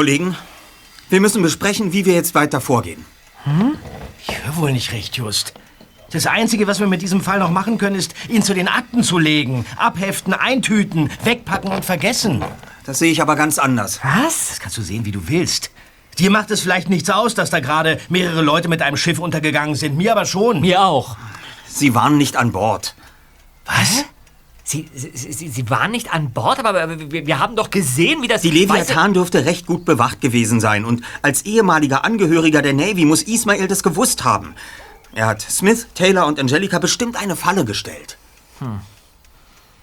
Kollegen, wir müssen besprechen, wie wir jetzt weiter vorgehen. Hm? Ich höre wohl nicht recht, Just. Das Einzige, was wir mit diesem Fall noch machen können, ist, ihn zu den Akten zu legen. Abheften, eintüten, wegpacken und vergessen. Das sehe ich aber ganz anders. Was? Das kannst du sehen, wie du willst. Dir macht es vielleicht nichts aus, dass da gerade mehrere Leute mit einem Schiff untergegangen sind. Mir aber schon. Mir auch. Sie waren nicht an Bord. Was? Sie, Sie, Sie, waren nicht an Bord, aber wir, wir haben doch gesehen, wie das... Die Leviathan dürfte recht gut bewacht gewesen sein. Und als ehemaliger Angehöriger der Navy muss Ismail das gewusst haben. Er hat Smith, Taylor und Angelica bestimmt eine Falle gestellt. Hm.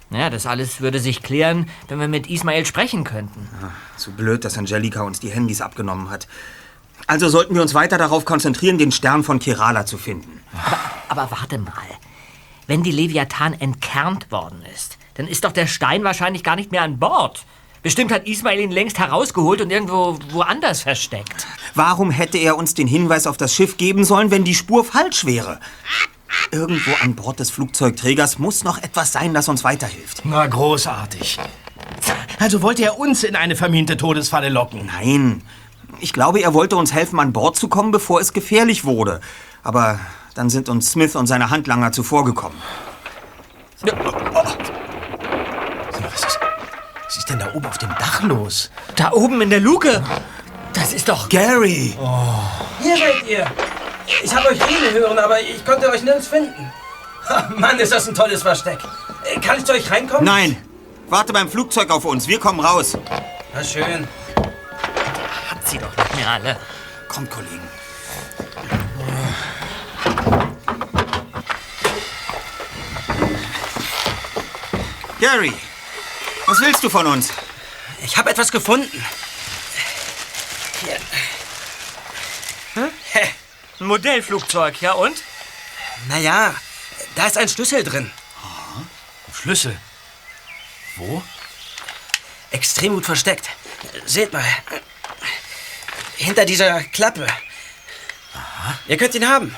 Ja, das alles würde sich klären, wenn wir mit Ismail sprechen könnten. Ja, so blöd, dass Angelica uns die Handys abgenommen hat. Also sollten wir uns weiter darauf konzentrieren, den Stern von Kerala zu finden. Aber, aber warte mal. Wenn die Leviathan entkernt worden ist, dann ist doch der Stein wahrscheinlich gar nicht mehr an Bord. Bestimmt hat Ismail ihn längst herausgeholt und irgendwo woanders versteckt. Warum hätte er uns den Hinweis auf das Schiff geben sollen, wenn die Spur falsch wäre? Irgendwo an Bord des Flugzeugträgers muss noch etwas sein, das uns weiterhilft. Na, großartig. Also wollte er uns in eine vermiente Todesfalle locken? Nein. Ich glaube, er wollte uns helfen, an Bord zu kommen, bevor es gefährlich wurde. Aber dann sind uns Smith und seine Handlanger zuvorgekommen. Ja. Oh. Was ist, was ist denn da oben auf dem Dach los? Da oben in der Luke? Das ist doch... Gary! Oh. Hier seid ihr. Ich habe euch reden hören, aber ich konnte euch nirgends finden. Mann, ist das ein tolles Versteck. Kann ich zu euch reinkommen? Nein. Warte beim Flugzeug auf uns. Wir kommen raus. Na schön. Hat sie doch nicht mehr alle. Kommt, Kollegen. Gary, was willst du von uns? Ich habe etwas gefunden. Hier. Ein Modellflugzeug, ja und? Naja, da ist ein Schlüssel drin. Oh, Schlüssel? Wo? Extrem gut versteckt. Seht mal. Hinter dieser Klappe. Aha. Ihr könnt ihn haben.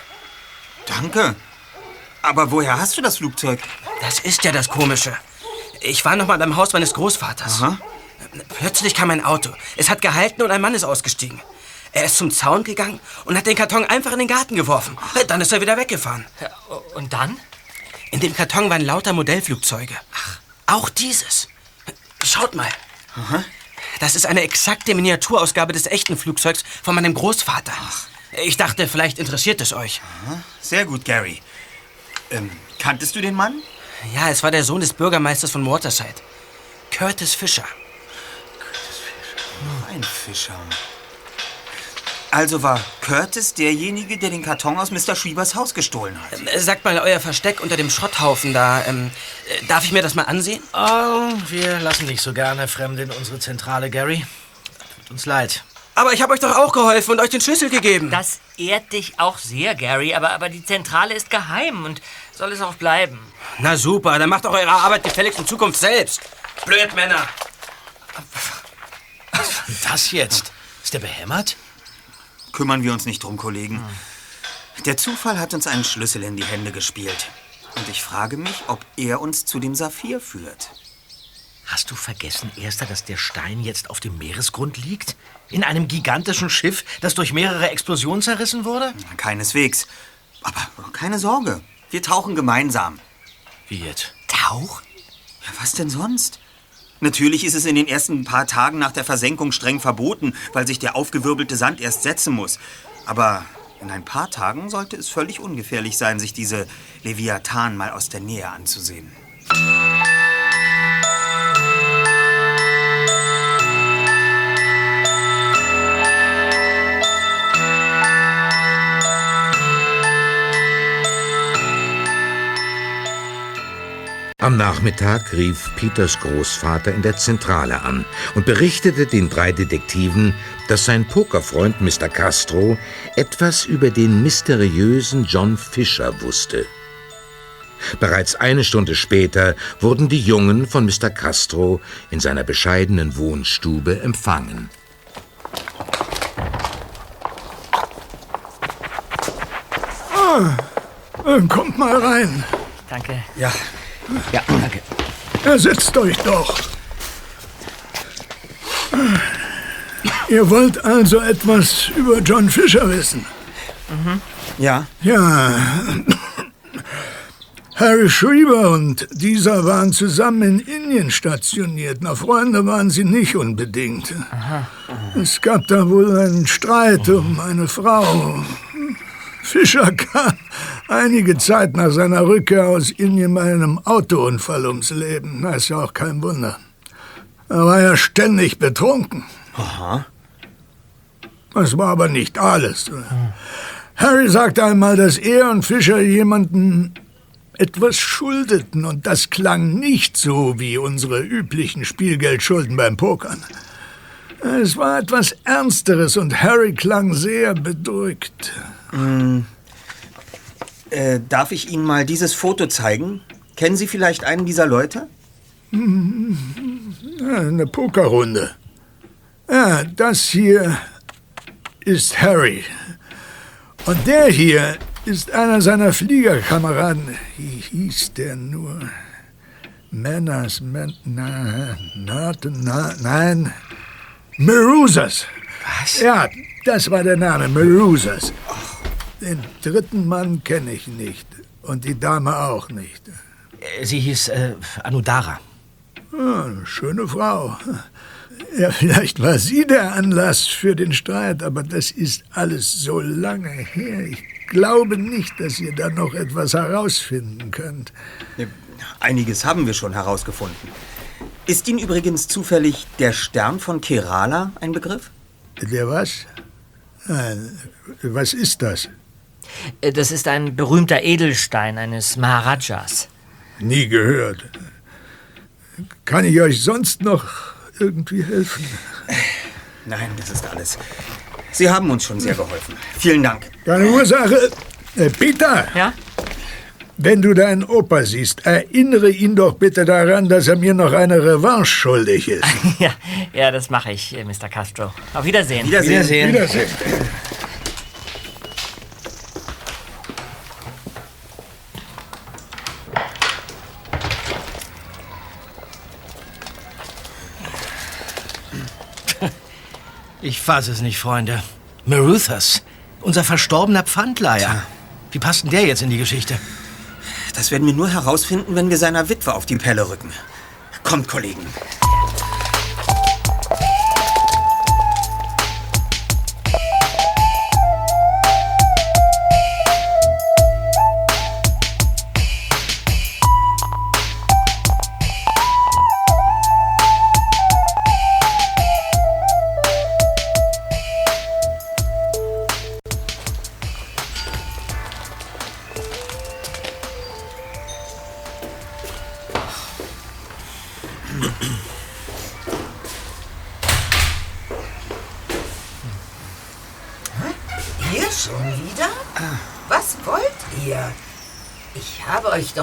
Danke. Aber woher hast du das Flugzeug? Das ist ja das Komische. Ich war noch mal beim Haus meines Großvaters. Aha. Plötzlich kam ein Auto. Es hat gehalten und ein Mann ist ausgestiegen. Er ist zum Zaun gegangen und hat den Karton einfach in den Garten geworfen. Dann ist er wieder weggefahren. Und dann? In dem Karton waren lauter Modellflugzeuge. Ach, auch dieses. Schaut mal. Aha. Das ist eine exakte Miniaturausgabe des echten Flugzeugs von meinem Großvater. Ach. Ich dachte, vielleicht interessiert es euch. Aha. Sehr gut, Gary. Ähm, kanntest du den Mann? Ja, es war der Sohn des Bürgermeisters von Waterside. Curtis Fisher. Curtis Fisher. Nur ein Fischer. Also war Curtis derjenige, der den Karton aus Mr. Schriebers Haus gestohlen hat. Ähm, sagt mal, euer Versteck unter dem Schrotthaufen da, ähm, darf ich mir das mal ansehen? Oh, wir lassen nicht so gerne Fremde in unsere Zentrale, Gary. Tut uns leid. Aber ich habe euch doch auch geholfen und euch den Schlüssel gegeben. Das ehrt dich auch sehr, Gary, aber, aber die Zentrale ist geheim und soll es auch bleiben. Na super, dann macht doch eure Arbeit gefälligst in Zukunft selbst. Blöd, Männer. Was war denn das jetzt? Ist der behämmert? Kümmern wir uns nicht drum, Kollegen. Der Zufall hat uns einen Schlüssel in die Hände gespielt. Und ich frage mich, ob er uns zu dem Saphir führt. Hast du vergessen, Erster, dass der Stein jetzt auf dem Meeresgrund liegt? In einem gigantischen Schiff, das durch mehrere Explosionen zerrissen wurde? Keineswegs. Aber keine Sorge. Wir tauchen gemeinsam. Wie jetzt? Tauch? Ja, was denn sonst? Natürlich ist es in den ersten paar Tagen nach der Versenkung streng verboten, weil sich der aufgewirbelte Sand erst setzen muss. Aber in ein paar Tagen sollte es völlig ungefährlich sein, sich diese Leviathan mal aus der Nähe anzusehen. Am Nachmittag rief Peters Großvater in der Zentrale an und berichtete den drei Detektiven, dass sein Pokerfreund Mr. Castro etwas über den mysteriösen John Fisher wusste. Bereits eine Stunde später wurden die Jungen von Mr. Castro in seiner bescheidenen Wohnstube empfangen. Ah, kommt mal rein. Danke. Ja, ja, danke. Ja, setzt euch doch. Ihr wollt also etwas über John Fisher wissen? ja. Ja. Harry Schriever und dieser waren zusammen in Indien stationiert. Na, Freunde waren sie nicht unbedingt. Es gab da wohl einen Streit um eine Frau. Fischer kam einige Zeit nach seiner Rückkehr aus Indien bei einem Autounfall ums Leben. Das ist ja auch kein Wunder. Er war ja ständig betrunken. Aha. Das war aber nicht alles. Harry sagte einmal, dass er und Fischer jemanden etwas schuldeten und das klang nicht so wie unsere üblichen Spielgeldschulden beim Pokern. Es war etwas Ernsteres und Harry klang sehr bedrückt. Äh, darf ich Ihnen mal dieses Foto zeigen? Kennen Sie vielleicht einen dieser Leute? Eine Pokerrunde. Ja, das hier ist Harry. Und der hier ist einer seiner Fliegerkameraden. Wie hieß der nur? Manners, Man, na, Norton, na, nein, Merusas. Was? Ja, das war der Name, Merusas. Den dritten Mann kenne ich nicht. Und die Dame auch nicht. Sie hieß äh, Anudara. Ah, schöne Frau. Ja, vielleicht war sie der Anlass für den Streit, aber das ist alles so lange her. Ich glaube nicht, dass ihr da noch etwas herausfinden könnt. Einiges haben wir schon herausgefunden. Ist Ihnen übrigens zufällig der Stern von Kerala ein Begriff? Der was? Nein, was ist das? Äh, Das ist ein berühmter Edelstein eines Maharajas. Nie gehört. Kann ich euch sonst noch irgendwie helfen? Nein, das ist alles. Sie haben uns schon sehr geholfen. Vielen Dank. Keine Ursache. Äh, Peter, Ja? wenn du deinen Opa siehst, erinnere ihn doch bitte daran, dass er mir noch eine Revanche schuldig ist. Ja, ja das mache ich, äh, Mr. Castro. Auf Wiedersehen. Wiedersehen. Wiedersehen. Ich fasse es nicht, Freunde. Maruthas, unser verstorbener Pfandleiher. Wie passt denn der jetzt in die Geschichte? Das werden wir nur herausfinden, wenn wir seiner Witwe auf die Pelle rücken. Kommt, Kollegen.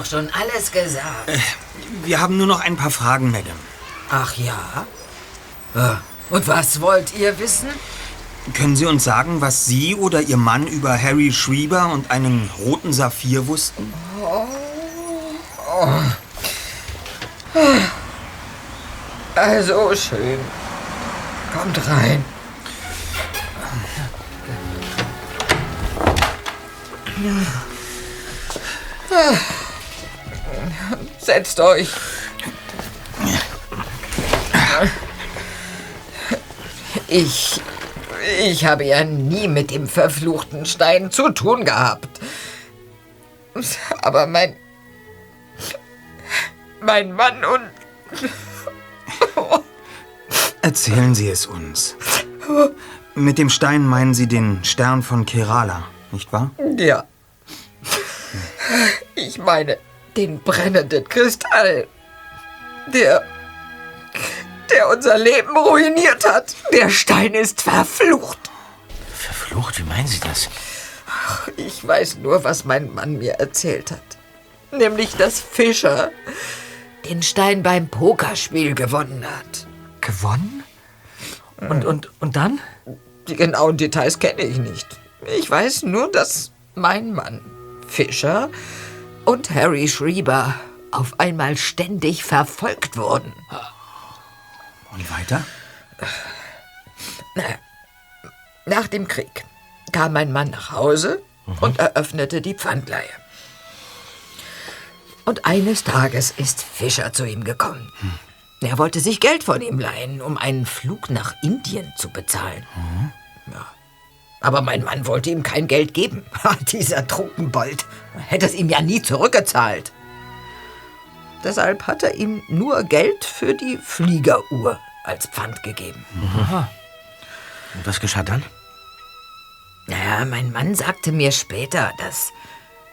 Schon alles gesagt. Wir haben nur noch ein paar Fragen, Madame. Ach ja? Ah, Und was wollt ihr wissen? Können Sie uns sagen, was Sie oder Ihr Mann über Harry Schrieber und einen roten Saphir wussten? Also schön. Kommt rein. Setzt euch. Ich. Ich habe ja nie mit dem verfluchten Stein zu tun gehabt. Aber mein. Mein Mann und. Erzählen Sie es uns. Mit dem Stein meinen Sie den Stern von Kerala, nicht wahr? Ja. Ich meine, den brennenden Kristall. Der. der unser Leben ruiniert hat. Der Stein ist verflucht. Verflucht, wie meinen Sie das? Ich weiß nur, was mein Mann mir erzählt hat. Nämlich, dass Fischer den Stein beim Pokerspiel gewonnen hat. Gewonnen? Und, und, und dann? Die genauen Details kenne ich nicht. Ich weiß nur, dass mein Mann Fischer und Harry Schreiber auf einmal ständig verfolgt wurden. Und weiter? Nach dem Krieg kam mein Mann nach Hause und eröffnete die Pfandleihe. Und eines Tages ist Fischer zu ihm gekommen. Er wollte sich Geld von ihm leihen, um einen Flug nach Indien zu bezahlen. Ja. Aber mein Mann wollte ihm kein Geld geben. Dieser Trunkenbold hätte es ihm ja nie zurückgezahlt. Deshalb hat er ihm nur Geld für die Fliegeruhr als Pfand gegeben. Und was geschah dann? Naja, mein Mann sagte mir später, dass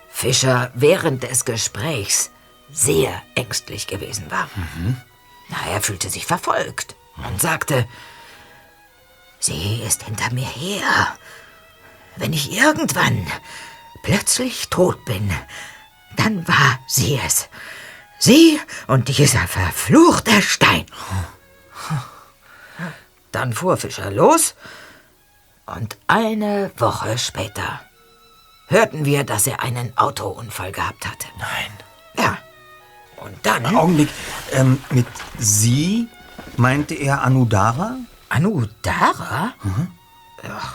Fischer während des Gesprächs sehr ängstlich gewesen war. Na, er fühlte sich verfolgt und sagte, sie ist hinter mir her. Wenn ich irgendwann plötzlich tot bin, dann war sie es. Sie und dieser verfluchte Stein. Dann fuhr Fischer los und eine Woche später hörten wir, dass er einen Autounfall gehabt hatte. Nein. Ja. Und dann. Augenblick. Ähm, mit Sie meinte er Anudara? Anudara? Ach,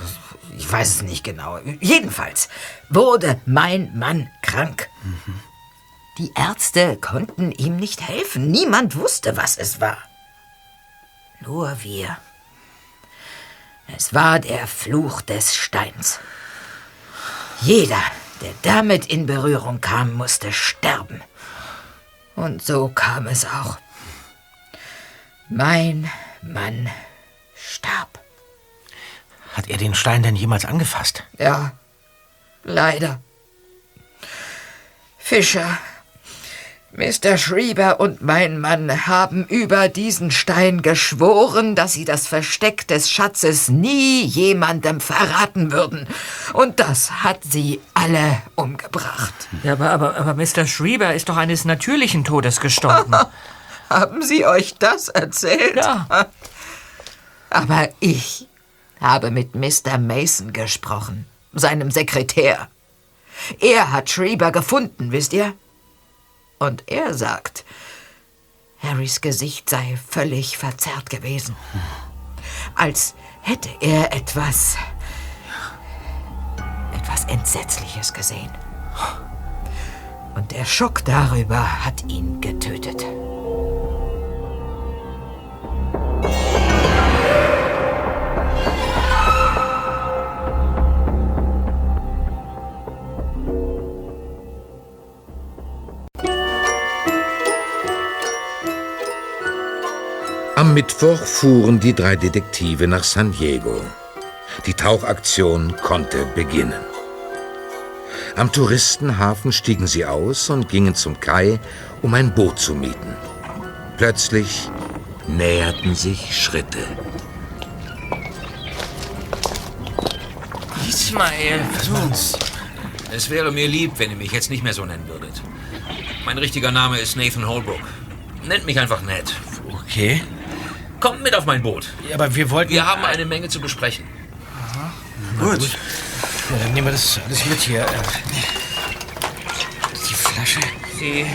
ich weiß es nicht genau. Jedenfalls wurde mein Mann krank. Die Ärzte konnten ihm nicht helfen. Niemand wusste, was es war. Nur wir. Es war der Fluch des Steins. Jeder, der damit in Berührung kam, musste sterben. Und so kam es auch. Mein Mann starb. Hat er den Stein denn jemals angefasst? Ja, leider. Fischer, Mr. Schreiber und mein Mann haben über diesen Stein geschworen, dass sie das Versteck des Schatzes nie jemandem verraten würden. Und das hat sie alle umgebracht. Ja, aber, aber, aber Mr. Schreiber ist doch eines natürlichen Todes gestorben. Haben Sie euch das erzählt? Ja. Aber ich habe mit Mr. Mason gesprochen, seinem Sekretär. Er hat Schreiber gefunden, wisst ihr? Und er sagt, Harrys Gesicht sei völlig verzerrt gewesen. Als hätte er etwas. etwas Entsetzliches gesehen. Und der Schock darüber hat ihn getötet. Am Mittwoch fuhren die drei Detektive nach San Diego. Die Tauchaktion konnte beginnen. Am Touristenhafen stiegen sie aus und gingen zum Kai, um ein Boot zu mieten. Plötzlich näherten sich Schritte. Ismael. Es wäre mir lieb, wenn ihr mich jetzt nicht mehr so nennen würdet. Mein richtiger Name ist Nathan Holbrook. Nennt mich einfach Ned. Okay. Kommt mit auf mein Boot. Ja, aber wir wollten... Wir haben eine Menge zu besprechen. Gut. Ja, dann nehmen wir das alles mit hier. Äh, Die Flasche. Sie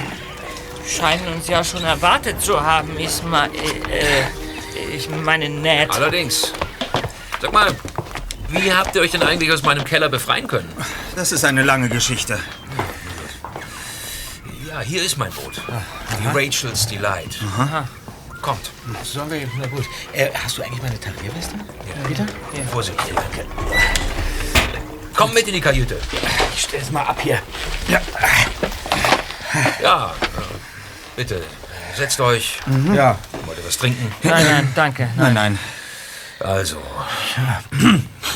scheinen uns ja schon erwartet zu haben, Ismael. Äh, ich meine Ned. Allerdings. Sag mal, wie habt ihr euch denn eigentlich aus meinem Keller befreien können? Das ist eine lange Geschichte. Ja, hier ist mein Boot. Die Rachel's Delight. Kommt. Sollen wir... Na gut. Äh, hast du eigentlich meine Tarierweste? Ja. Peter? Vorsicht. Komm mit in die Kajüte. Ich stell es mal ab hier. Ja. Ja, äh, bitte. Setzt euch. Ja. Wollt ihr was trinken? Nein, nein, danke. Nein, nein. Also,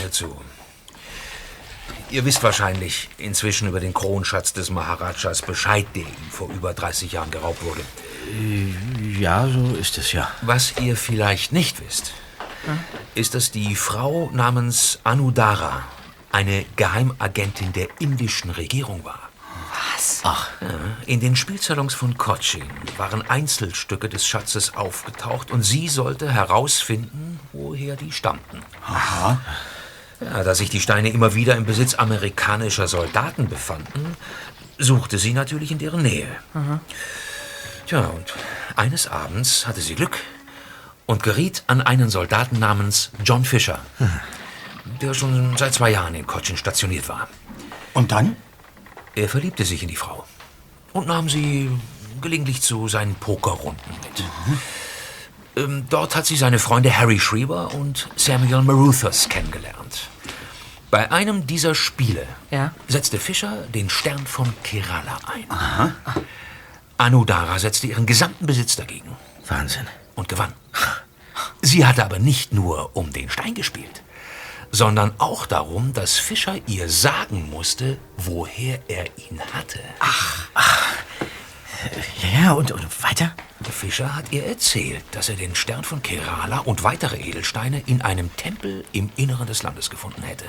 hör zu. Ihr wisst wahrscheinlich inzwischen über den Kronschatz des Maharajas Bescheid, der ihm vor über 30 Jahren geraubt wurde. Ja, so ist es ja. Was ihr vielleicht nicht wisst, ist, dass die Frau namens Anudara eine Geheimagentin der indischen Regierung war. Was? Ach. In den Spielsalons von Cochin waren Einzelstücke des Schatzes aufgetaucht und sie sollte herausfinden, woher die stammten. Aha. Ja, da sich die Steine immer wieder im Besitz amerikanischer Soldaten befanden, suchte sie natürlich in deren Nähe. Tja, und eines Abends hatte sie Glück und geriet an einen Soldaten namens John Fisher, der schon seit zwei Jahren in Cochin stationiert war. Und dann? Er verliebte sich in die Frau und nahm sie gelegentlich zu seinen Pokerrunden mit. Ähm, dort hat sie seine Freunde Harry Schriever und Samuel Maruthers kennengelernt. Bei einem dieser Spiele Ja. setzte Fischer den Stern von Kerala ein. Anudara setzte ihren gesamten Besitz dagegen Wahnsinn. und gewann. Sie hatte aber nicht nur um den Stein gespielt, sondern auch darum, dass Fischer ihr sagen musste, woher er ihn hatte. Ja, ja, und, und weiter? Fischer hat ihr erzählt, dass er den Stern von Kerala und weitere Edelsteine in einem Tempel im Inneren des Landes gefunden hätte.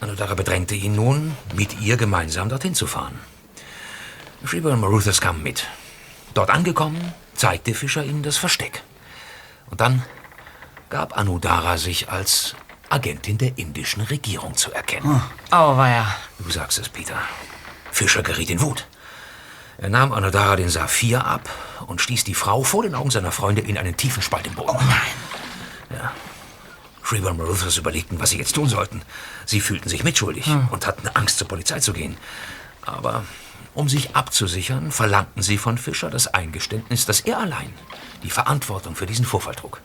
Anudara bedrängte ihn nun, mit ihr gemeinsam dorthin zu fahren. Schreiber und Maruthas kamen mit. Dort angekommen, zeigte Fischer ihnen das Versteck. Und dann gab Anudara sich als Agentin der indischen Regierung zu erkennen. Oh, weia. Du sagst es, Peter. Fischer geriet in Wut. Er nahm Anodara den Saphir ab und stieß die Frau vor den Augen seiner Freunde in einen tiefen Spalt im Boden. Oh nein. Ja. Shriver und Maruthas überlegten, was sie jetzt tun sollten. Sie fühlten sich mitschuldig und hatten Angst, zur Polizei zu gehen. Aber um sich abzusichern, verlangten sie von Fischer das Eingeständnis, dass er allein die Verantwortung für diesen Vorfall trug.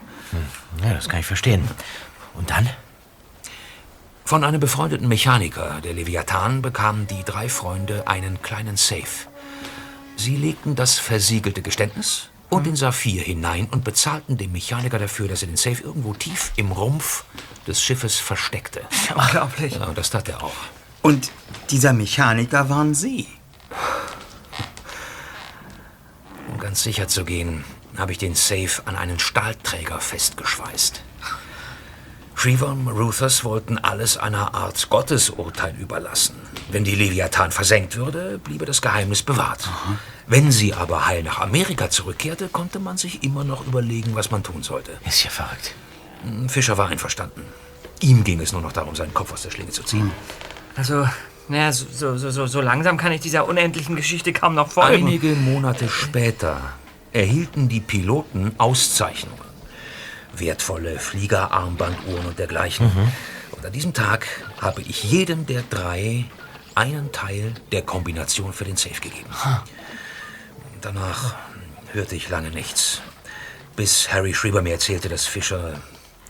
Ja, das kann ich verstehen. Und dann? Von einem befreundeten Mechaniker, der Leviathan, bekamen die drei Freunde einen kleinen Safe. Sie legten das versiegelte Geständnis und den Saphir hinein und bezahlten dem Mechaniker dafür, dass er den Safe irgendwo tief im Rumpf des Schiffes versteckte. Unglaublich. Ja, und das tat er auch. Und dieser Mechaniker waren Sie. Um ganz sicher zu gehen, habe ich den Safe an einen Stahlträger festgeschweißt. Shriver und Maruthas wollten alles einer Art Gottesurteil überlassen. Wenn die Leviathan versenkt würde, bliebe das Geheimnis bewahrt. Wenn sie aber heil nach Amerika zurückkehrte, konnte man sich immer noch überlegen, was man tun sollte. Ist ja verrückt. Fischer war einverstanden. Ihm ging es nur noch darum, seinen Kopf aus der Schlinge zu ziehen. Also, naja, so, so, so- so, langsam kann ich dieser unendlichen Geschichte kaum noch folgen. Einige Monate später erhielten die Piloten Auszeichnungen. Wertvolle Fliegerarmbanduhren und dergleichen. Und an diesem Tag habe ich jedem der drei einen Teil der Kombination für den Safe gegeben. Danach hörte ich lange nichts, bis Harry Schrieber mir erzählte, dass Fischer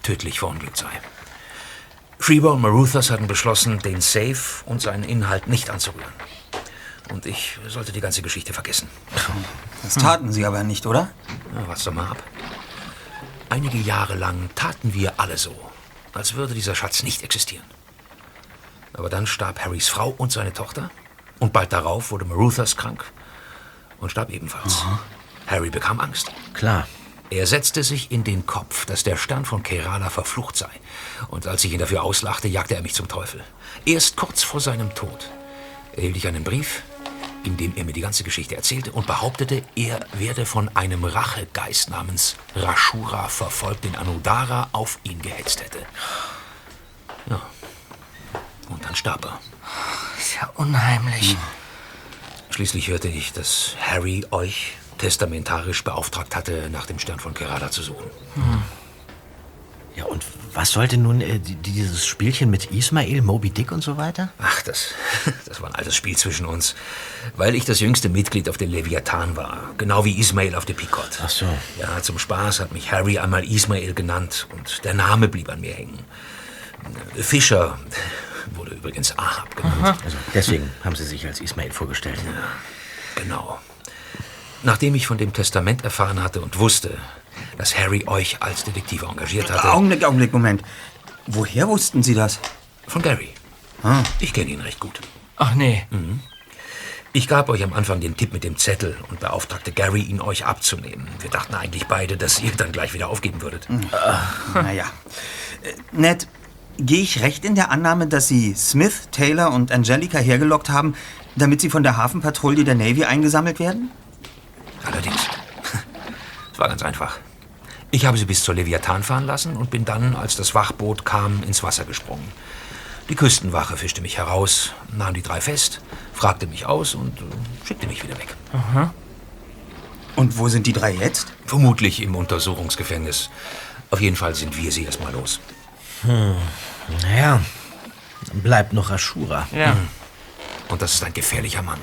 tödlich verunglückt sei. Schrieber und Maruthas hatten beschlossen, den Safe und seinen Inhalt nicht anzurühren. Und ich sollte die ganze Geschichte vergessen. Das taten Sie aber nicht, oder? Na, warte doch mal ab. Einige Jahre lang taten wir alle so, als würde dieser Schatz nicht existieren. Aber dann starb Harrys Frau und seine Tochter. Und bald darauf wurde Maruthas krank und starb ebenfalls. Harry bekam Angst. Klar. Er setzte sich in den Kopf, dass der Stern von Kerala verflucht sei. Und als ich ihn dafür auslachte, jagte er mich zum Teufel. Erst kurz vor seinem Tod erhielt ich einen Brief, in dem er mir die ganze Geschichte erzählte und behauptete, er werde von einem Rachegeist namens Rashura verfolgt, den Anudara auf ihn gehetzt hätte. Ja. Und dann starb er. ist ja unheimlich. Schließlich hörte ich, dass Harry euch testamentarisch beauftragt hatte, nach dem Stern von Kerala zu suchen. Ja, und was sollte nun äh, die- dieses Spielchen mit Ismail, Moby Dick und so weiter? Ach, das, das war ein altes Spiel zwischen uns. Weil ich das jüngste Mitglied auf den Leviathan war. Genau wie Ismail auf der Picot. Ach so. Ja, zum Spaß hat mich Harry einmal Ismail genannt und der Name blieb an mir hängen. Fischer wurde übrigens Ahab genannt. Also deswegen haben Sie sich als Ismail vorgestellt. Genau. Nachdem ich von dem Testament erfahren hatte und wusste, dass Harry euch als Detektiv engagiert hatte. Augenblick, Augenblick, Moment. Woher wussten Sie das? Von Gary. Ich kenne ihn recht gut. Ach nee. Ich gab euch am Anfang den Tipp mit dem Zettel und beauftragte Gary, ihn euch abzunehmen. Wir dachten eigentlich beide, dass ihr dann gleich wieder aufgeben würdet. Naja. Äh, Ned, gehe ich recht in der Annahme, dass Sie Smith, Taylor und Angelica hergelockt haben, damit sie von der Hafenpatrouille der Navy eingesammelt werden? Allerdings. Es war ganz einfach. Ich habe sie bis zur Leviathan fahren lassen und bin dann, als das Wachboot kam, ins Wasser gesprungen. Die Küstenwache fischte mich heraus, nahm die drei fest, fragte mich aus und äh, schickte mich wieder weg. Und wo sind die drei jetzt? Vermutlich im Untersuchungsgefängnis. Auf jeden Fall sind wir sie erstmal los. Naja, dann bleibt noch Ashura. Ja. Und das ist ein gefährlicher Mann.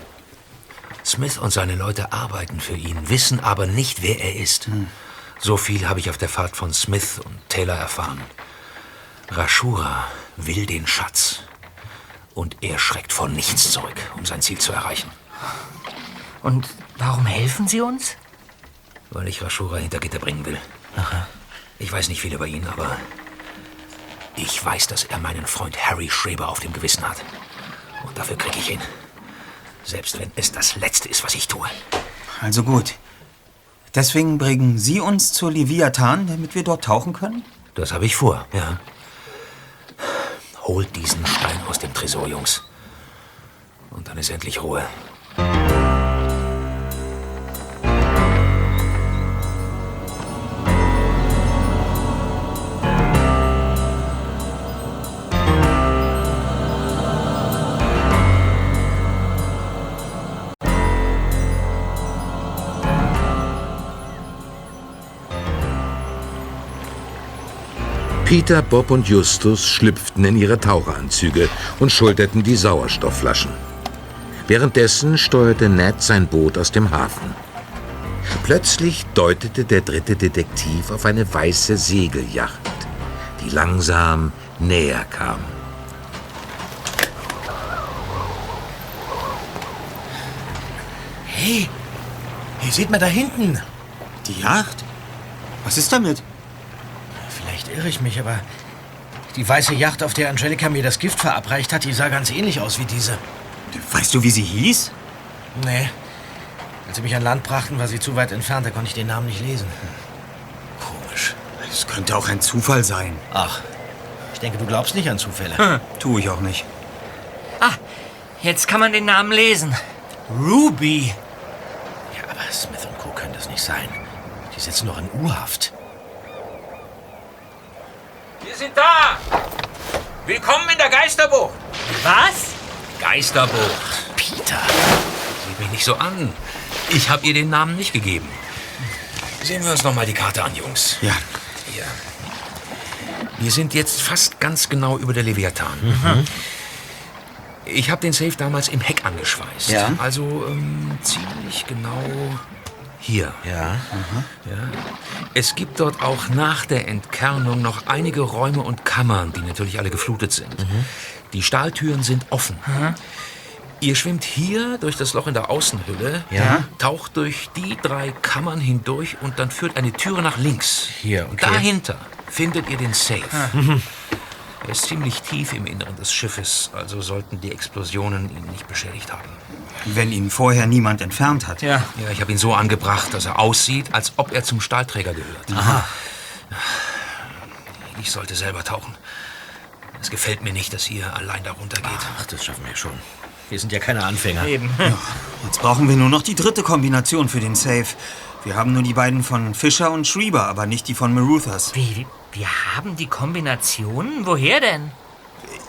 Smith und seine Leute arbeiten für ihn, wissen aber nicht, wer er ist. So viel habe ich auf der Fahrt von Smith und Taylor erfahren. Rashura will den Schatz. Und er schreckt vor nichts zurück, um sein Ziel zu erreichen. Und warum helfen Sie uns? Weil ich Rashura hinter Gitter bringen will. Ich weiß nicht viel über ihn, aber ich weiß, dass er meinen Freund Harry Schreber auf dem Gewissen hat. Und dafür kriege ich ihn. Selbst wenn es das Letzte ist, was ich tue. Also gut. Deswegen bringen Sie uns zur Leviathan, damit wir dort tauchen können? Das habe ich vor, ja. Holt diesen Stein aus dem Tresor, Jungs. Und dann ist endlich Ruhe. Peter, Bob und Justus schlüpften in ihre Taucheranzüge und schulterten die Sauerstoffflaschen. Währenddessen steuerte Ned sein Boot aus dem Hafen. Plötzlich deutete der dritte Detektiv auf eine weiße Segelyacht, die langsam näher kam. Hey, hier sieht man da hinten. Die Yacht? Was ist damit? Vielleicht irre ich mich, aber die weiße Yacht, auf der Angelika mir das Gift verabreicht hat, die sah ganz ähnlich aus wie diese. Weißt du, wie sie hieß? Nee. Als sie mich an Land brachten, war sie zu weit entfernt, da konnte ich den Namen nicht lesen. Komisch. Es könnte auch ein Zufall sein. Ach, ich denke, du glaubst nicht an Zufälle. Hm, tu ich auch nicht. Ah, jetzt kann man den Namen lesen. Ruby. Ja, aber Smith und Co. können das nicht sein. Die sitzen noch in U-Haft. Wir sind da! Willkommen in der Geisterbucht! Was? Geisterbucht. Peter. Sieht mich nicht so an. Ich habe ihr den Namen nicht gegeben. Sehen wir uns noch mal die Karte an, Jungs. Ja. Hier. Wir sind jetzt fast ganz genau über der Leviathan. Mhm. Ich habe den Safe damals im Heck angeschweißt. Ja. Also ähm, ziemlich genau hier. Ja. Ja. Es gibt dort auch nach der Entkernung noch einige Räume und Kammern, die natürlich alle geflutet sind. Die Stahltüren sind offen. Ihr schwimmt hier durch das Loch in der Außenhülle, Ja. taucht durch die drei Kammern hindurch und dann führt eine Türe nach links. Hier, okay. dahinter findet ihr den Safe. Er ist ziemlich tief im Inneren des Schiffes, also sollten die Explosionen ihn nicht beschädigt haben. Wenn ihn vorher niemand entfernt hat. Ja. Ja, ich habe ihn so angebracht, dass er aussieht, als ob er zum Stahlträger gehört. Ich sollte selber tauchen. Es gefällt mir nicht, dass ihr allein darunter geht. Ach, das schaffen wir schon. Wir sind ja keine Anfänger. Eben. Jetzt brauchen wir nur noch die dritte Kombination für den Safe. Wir haben nur die beiden von Fischer und Schreiber, aber nicht die von Maruthers. Wie, wir haben die Kombinationen? Woher denn?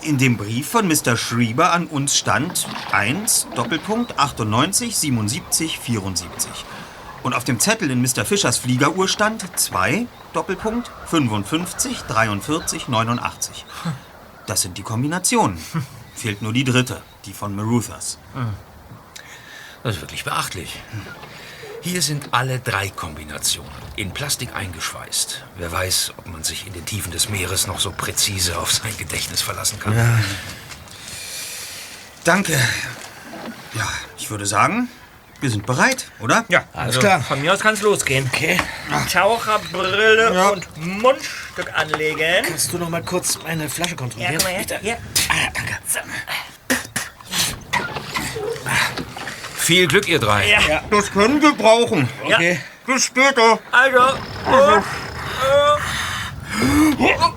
In dem Brief von Mr. Schreiber an uns stand 1, Doppelpunkt, 98, 77, 74. Und auf dem Zettel in Mr. Fischers Fliegeruhr stand 2, Doppelpunkt, 55, 43, 89. Das sind die Kombinationen. Fehlt nur die dritte, die von Maruthers. Das ist wirklich beachtlich. Hier sind alle drei Kombinationen in Plastik eingeschweißt. Wer weiß, ob man sich in den Tiefen des Meeres noch so präzise auf sein Gedächtnis verlassen kann. Danke. Ja, ich würde sagen, wir sind bereit, oder? Ja, Alles also klar. Von mir aus kann es losgehen. Okay. Taucherbrille Ja. und Mundstück anlegen. Kannst du noch mal kurz meine Flasche Ja, kontrollieren? komm mal her. Bitte. Hier. Ah, danke. So. Viel Glück, ihr drei. Ja. Das können wir brauchen. Okay. Ja. Bis später. Also. also. Äh. Oh.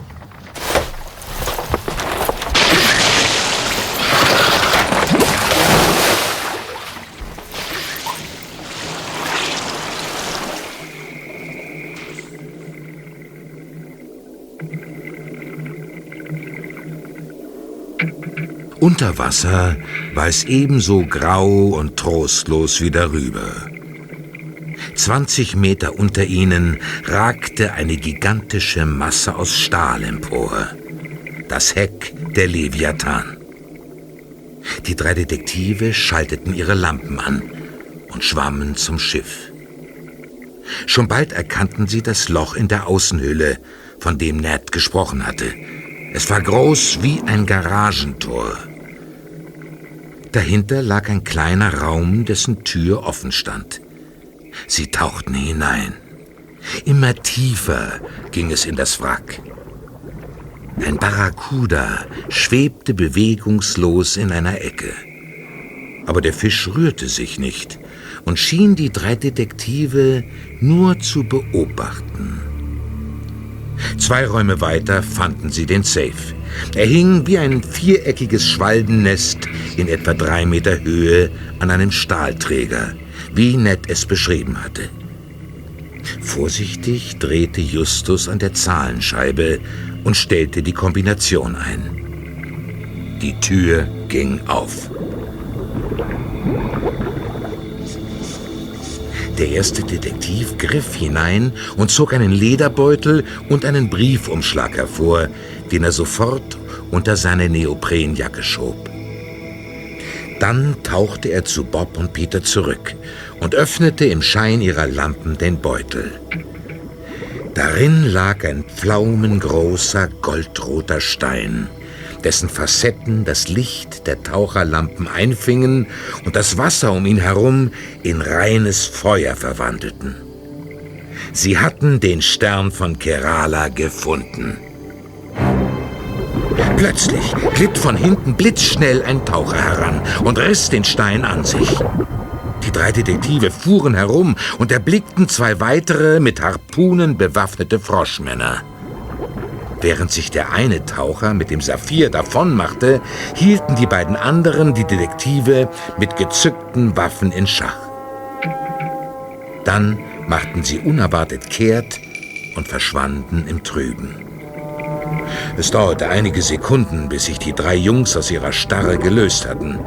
Unter Wasser war es ebenso grau und trostlos wie darüber. 20 Meter unter ihnen ragte eine gigantische Masse aus Stahl empor. Das Heck der Leviathan. Die drei Detektive schalteten ihre Lampen an und schwammen zum Schiff. Schon bald erkannten sie das Loch in der Außenhülle, von dem Ned gesprochen hatte. Es war groß wie ein Garagentor. Dahinter lag ein kleiner Raum, dessen Tür offen stand. Sie tauchten hinein. Immer tiefer ging es in das Wrack. Ein Barracuda schwebte bewegungslos in einer Ecke. Aber der Fisch rührte sich nicht und schien die drei Detektive nur zu beobachten. Zwei Räume weiter fanden sie den Safe. Er hing wie ein viereckiges Schwaldennest in etwa drei Meter Höhe an einem Stahlträger, wie Ned es beschrieben hatte. Vorsichtig drehte Justus an der Zahlenscheibe und stellte die Kombination ein. Die Tür ging auf. Der erste Detektiv griff hinein und zog einen Lederbeutel und einen Briefumschlag hervor, den er sofort unter seine Neoprenjacke schob. Dann tauchte er zu Bob und Peter zurück und öffnete im Schein ihrer Lampen den Beutel. Darin lag ein pflaumengroßer goldroter Stein, dessen Facetten das Licht der Taucherlampen einfingen und das Wasser um ihn herum in reines Feuer verwandelten. Sie hatten den Stern von Kerala gefunden. Plötzlich glitt von hinten blitzschnell ein Taucher heran und riss den Stein an sich. Die drei Detektive fuhren herum und erblickten zwei weitere mit Harpunen bewaffnete Froschmänner. Während sich der eine Taucher mit dem Saphir davonmachte, hielten die beiden anderen die Detektive mit gezückten Waffen in Schach. Dann machten sie unerwartet kehrt und verschwanden im Trüben. Es dauerte einige Sekunden, bis sich die drei Jungs aus ihrer Starre gelöst hatten.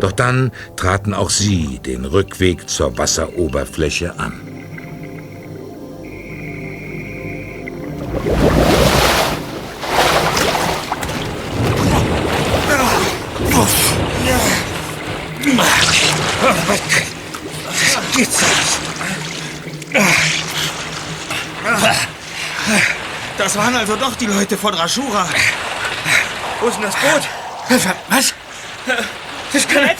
Doch dann traten auch sie den Rückweg zur Wasseroberfläche an. Also doch die Leute von Rashura. Wo ist denn das Boot? Was? Das kann...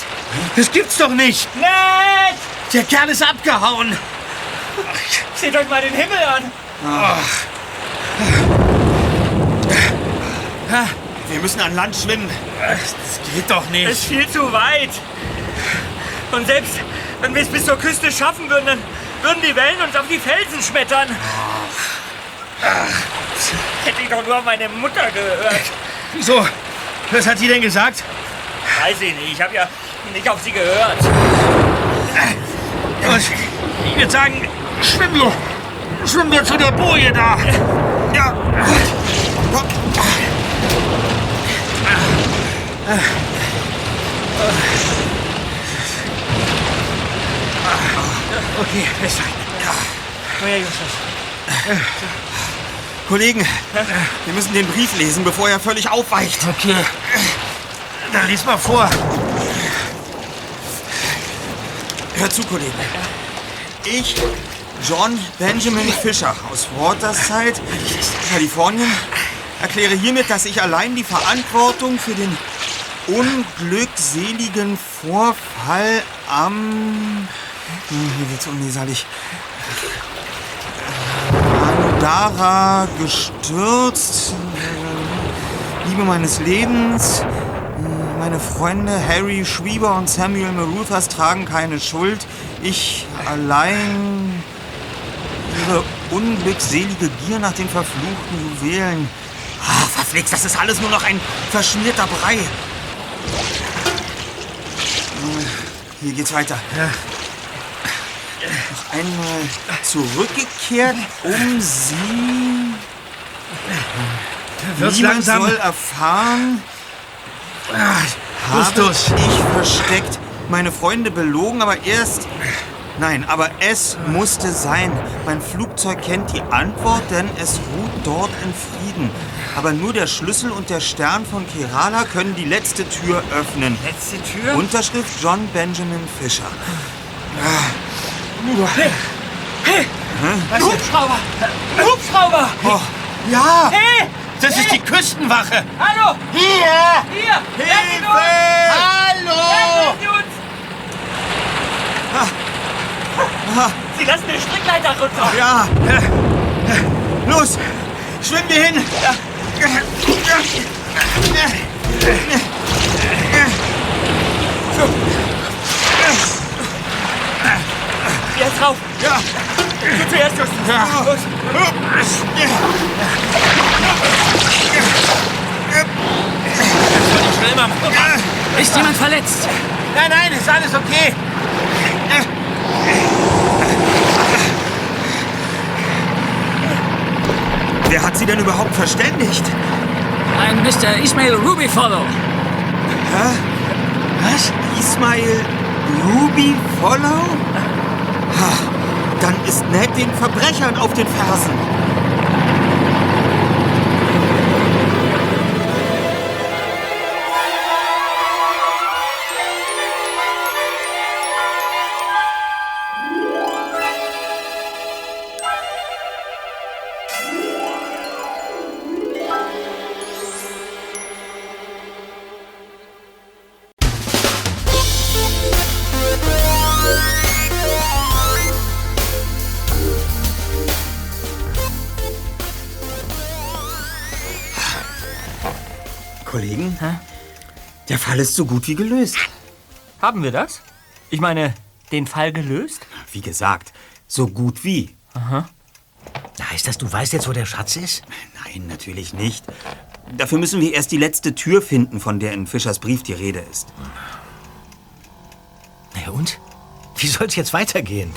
Das gibt's doch nicht! Ned! Der Kerl ist abgehauen! Seht euch mal den Himmel an! Wir müssen an Land schwimmen. Das geht doch Ist nicht! viel zu weit. Und selbst wenn wir es bis zur Küste schaffen würden, dann würden die Wellen uns auf die Felsen schmettern. Hätte ich doch nur auf meine Mutter gehört. Wieso? Was hat sie denn gesagt? Weiß ich nicht, ich habe ja nicht auf sie gehört. Ich würde sagen, schwimmen wir. Schwimmen wir zu der Boje da. Ja. Okay, besser. Ja. Ja, Justus. Kollegen, wir müssen den Brief lesen, bevor er völlig aufweicht. Okay. Dann lies mal vor. Hör zu, Kollegen. Ich, John Benjamin Fischer aus Waterside, Kalifornien, erkläre hiermit, dass ich allein die Verantwortung für den unglückseligen Vorfall am... Hm, Hier wird's unleserlich. Dara gestürzt. Liebe meines Lebens. Meine Freunde Harry Schwieber und Samuel Maruthas tragen keine Schuld. Ich allein. Ihre unglückselige Gier nach den verfluchten Juwelen. Ah, verflixt, das ist alles nur noch ein verschmierter Brei. Hier geht's weiter. Noch einmal zurückgekehrt, um sie. Wird's Niemand langsam. soll erfahren, Justus. ich versteckt, meine Freunde belogen, aber erst... Nein, aber es musste sein. Mein Flugzeug kennt die Antwort, denn es ruht dort in Frieden. Aber nur der Schlüssel und der Stern von Kerala können die letzte Tür öffnen. Letzte Tür? Unterschrift John Benjamin Fisher. Hubschrauber! Hubschrauber! Oh, Ja! Hey! Das ist die Küstenwache! Hallo! Hier! Hier! Uns! Hallo! Rettet uns! Sie lassen den Strickleiter runter! Ja, los, schwimm wir hin. Jetzt rauf! Ja. Du zuerst, Justus! Los. Schnell, Mann! Ist jemand verletzt? Nein, nein, ist alles okay! Wer hat sie denn überhaupt verständigt? Ein Mr. Ismail Ruby Follow. Was? Ismail Ruby Follow? Dann ist Ned den Verbrechern auf den Fersen. Ist so gut wie gelöst. Haben wir das? Ich meine, den Fall gelöst? Wie gesagt, so gut wie. Heißt das, du weißt jetzt, wo der Schatz ist? Nein, natürlich nicht. Dafür müssen wir erst die letzte Tür finden, von der in Fischers Brief die Rede ist. Na und? Wie soll's jetzt weitergehen?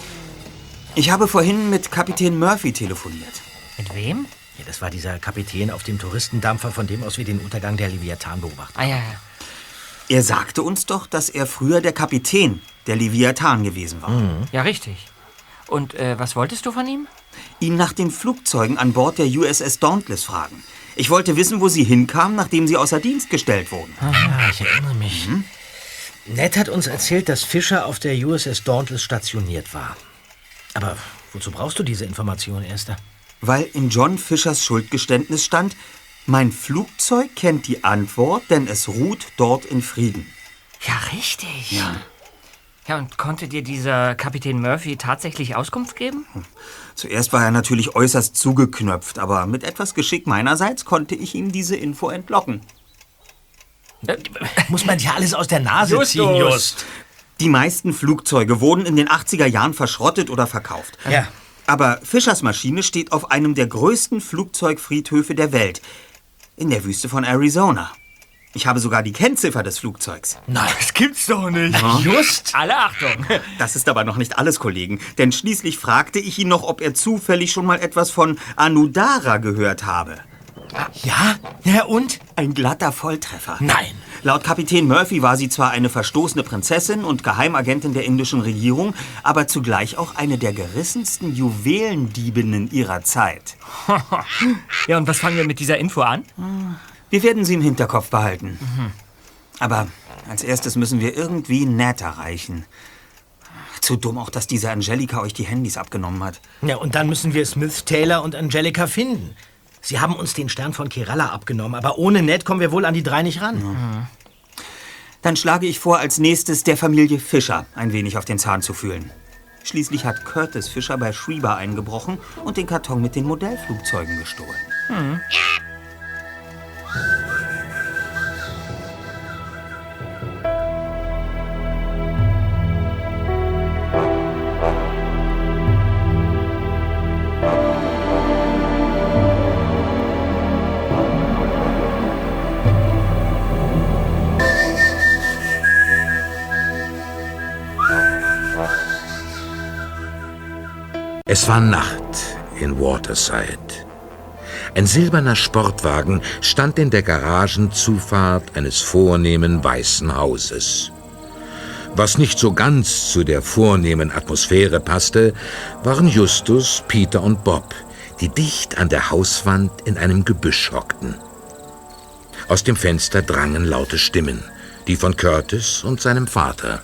Ich habe vorhin mit Kapitän Murphy telefoniert. Mit wem? Ja, das war dieser Kapitän auf dem Touristendampfer, von dem aus wir den Untergang der Leviathan beobachten. Ah ja, ja. Er sagte uns doch, dass er früher der Kapitän der Leviathan gewesen war. Ja, richtig. Und äh, was wolltest du von ihm? Ihn nach den Flugzeugen an Bord der USS Dauntless fragen. Ich wollte wissen, wo sie hinkamen, nachdem sie außer Dienst gestellt wurden. Ah, ich erinnere mich. Ned hat uns erzählt, dass Fischer auf der USS Dauntless stationiert war. Aber wozu brauchst du diese Information, Erster? Weil in John Fischers Schuldgeständnis stand, mein Flugzeug kennt die Antwort, denn es ruht dort in Frieden. Ja, richtig. Ja. Ja, und konnte dir dieser Kapitän Murphy tatsächlich Auskunft geben? Zuerst war er natürlich äußerst zugeknöpft, aber mit etwas Geschick meinerseits konnte ich ihm diese Info entlocken. Muss man ja alles aus der Nase Justus. ziehen, Just. Die meisten Flugzeuge wurden in den 80er Jahren verschrottet oder verkauft. Ja. Aber Fischers Maschine steht auf einem der größten Flugzeugfriedhöfe der Welt, in der Wüste von Arizona. Ich habe sogar die Kennziffer des Flugzeugs. Nein. Das gibt's doch nicht. Just? Alle Achtung. Das ist aber noch nicht alles, Kollegen, denn schließlich fragte ich ihn noch, ob er zufällig schon mal etwas von Anudara gehört habe. Ja? Ja, und? Ein glatter Volltreffer. Nein. Laut Kapitän Murphy war sie zwar eine verstoßene Prinzessin und Geheimagentin der indischen Regierung, aber zugleich auch eine der gerissensten Juwelendiebinnen ihrer Zeit. Ja, und was fangen wir mit dieser Info an? Wir werden sie im Hinterkopf behalten. Aber als erstes müssen wir irgendwie Ned erreichen. Zu dumm auch, dass diese Angelika euch die Handys abgenommen hat. Ja, und dann müssen wir Smith, Taylor und Angelika finden. Sie haben uns den Stern von Kerala abgenommen, aber ohne Ned kommen wir wohl an die drei nicht ran. Dann schlage ich vor, als nächstes der Familie Fischer ein wenig auf den Zahn zu fühlen. Schließlich hat Curtis Fischer bei Schreiber eingebrochen und den Karton mit den Modellflugzeugen gestohlen. Es war Nacht in Waterside. Ein silberner Sportwagen stand in der Garagenzufahrt eines vornehmen weißen Hauses. Was nicht so ganz zu der vornehmen Atmosphäre passte, waren Justus, Peter und Bob, die dicht an der Hauswand in einem Gebüsch hockten. Aus dem Fenster drangen laute Stimmen, die von Curtis und seinem Vater.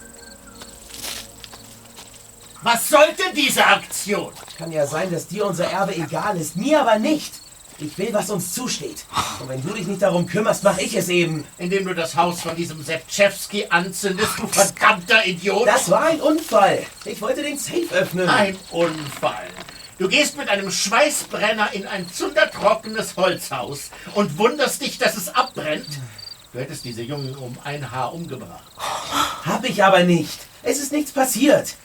Diese Aktion? Kann ja sein, dass dir unser Erbe egal ist, mir aber nicht. Ich will, was uns zusteht. Und wenn du dich nicht darum kümmerst, mach ich es eben. Indem du das Haus von diesem Sepczewski anzündest, du verdammter Idiot. Das war ein Unfall. Ich wollte den Safe öffnen. Ein Unfall. Du gehst mit einem Schweißbrenner in ein zundertrockenes Holzhaus und wunderst dich, dass es abbrennt. Du hättest diese Jungen um ein Haar umgebracht. Hab ich aber nicht. Es ist nichts passiert.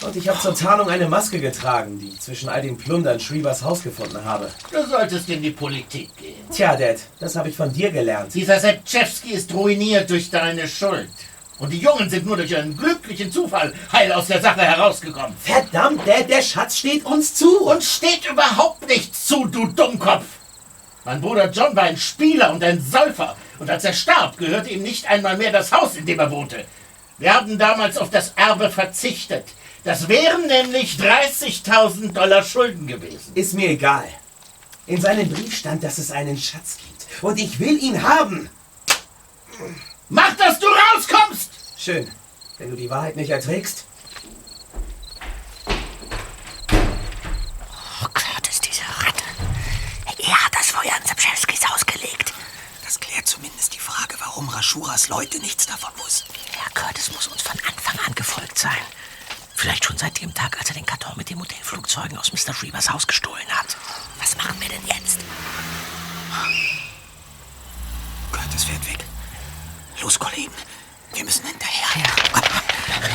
Und ich habe zur Tarnung eine Maske getragen, die ich zwischen all den Plundern Shreevers Haus gefunden habe. Du solltest in die Politik gehen. Tja, Dad, das habe ich von dir gelernt. Dieser Sepczewski ist ruiniert durch deine Schuld. Und die Jungen sind nur durch einen glücklichen Zufall heil aus der Sache herausgekommen. Verdammt, Dad, der Schatz steht uns zu. Und steht überhaupt nichts zu, du Dummkopf. Mein Bruder John war ein Spieler und ein Säufer. Und als er starb, gehörte ihm nicht einmal mehr das Haus, in dem er wohnte. Wir haben damals auf das Erbe verzichtet. Das wären nämlich 30.000 Dollar Schulden gewesen. Ist mir egal. In seinem Brief stand, dass es einen Schatz gibt. Und ich will ihn haben. Mach, dass du rauskommst! Schön. Wenn du die Wahrheit nicht erträgst. Oh Gott, ist diese Ratte. Er hat das Feuer an Sapschewskis Haus gelegt. Das klärt zumindest die Frage, warum Raschuras Leute nichts davon wussten. Herr Curtis muss uns von Anfang an gefolgt sein. Vielleicht schon seit dem Tag, als er den Karton mit den Modellflugzeugen aus Mr. Freevers Haus gestohlen hat. Was machen wir denn jetzt? Curtis fährt weg. Los, Kollegen. Wir müssen hinterher. Ja.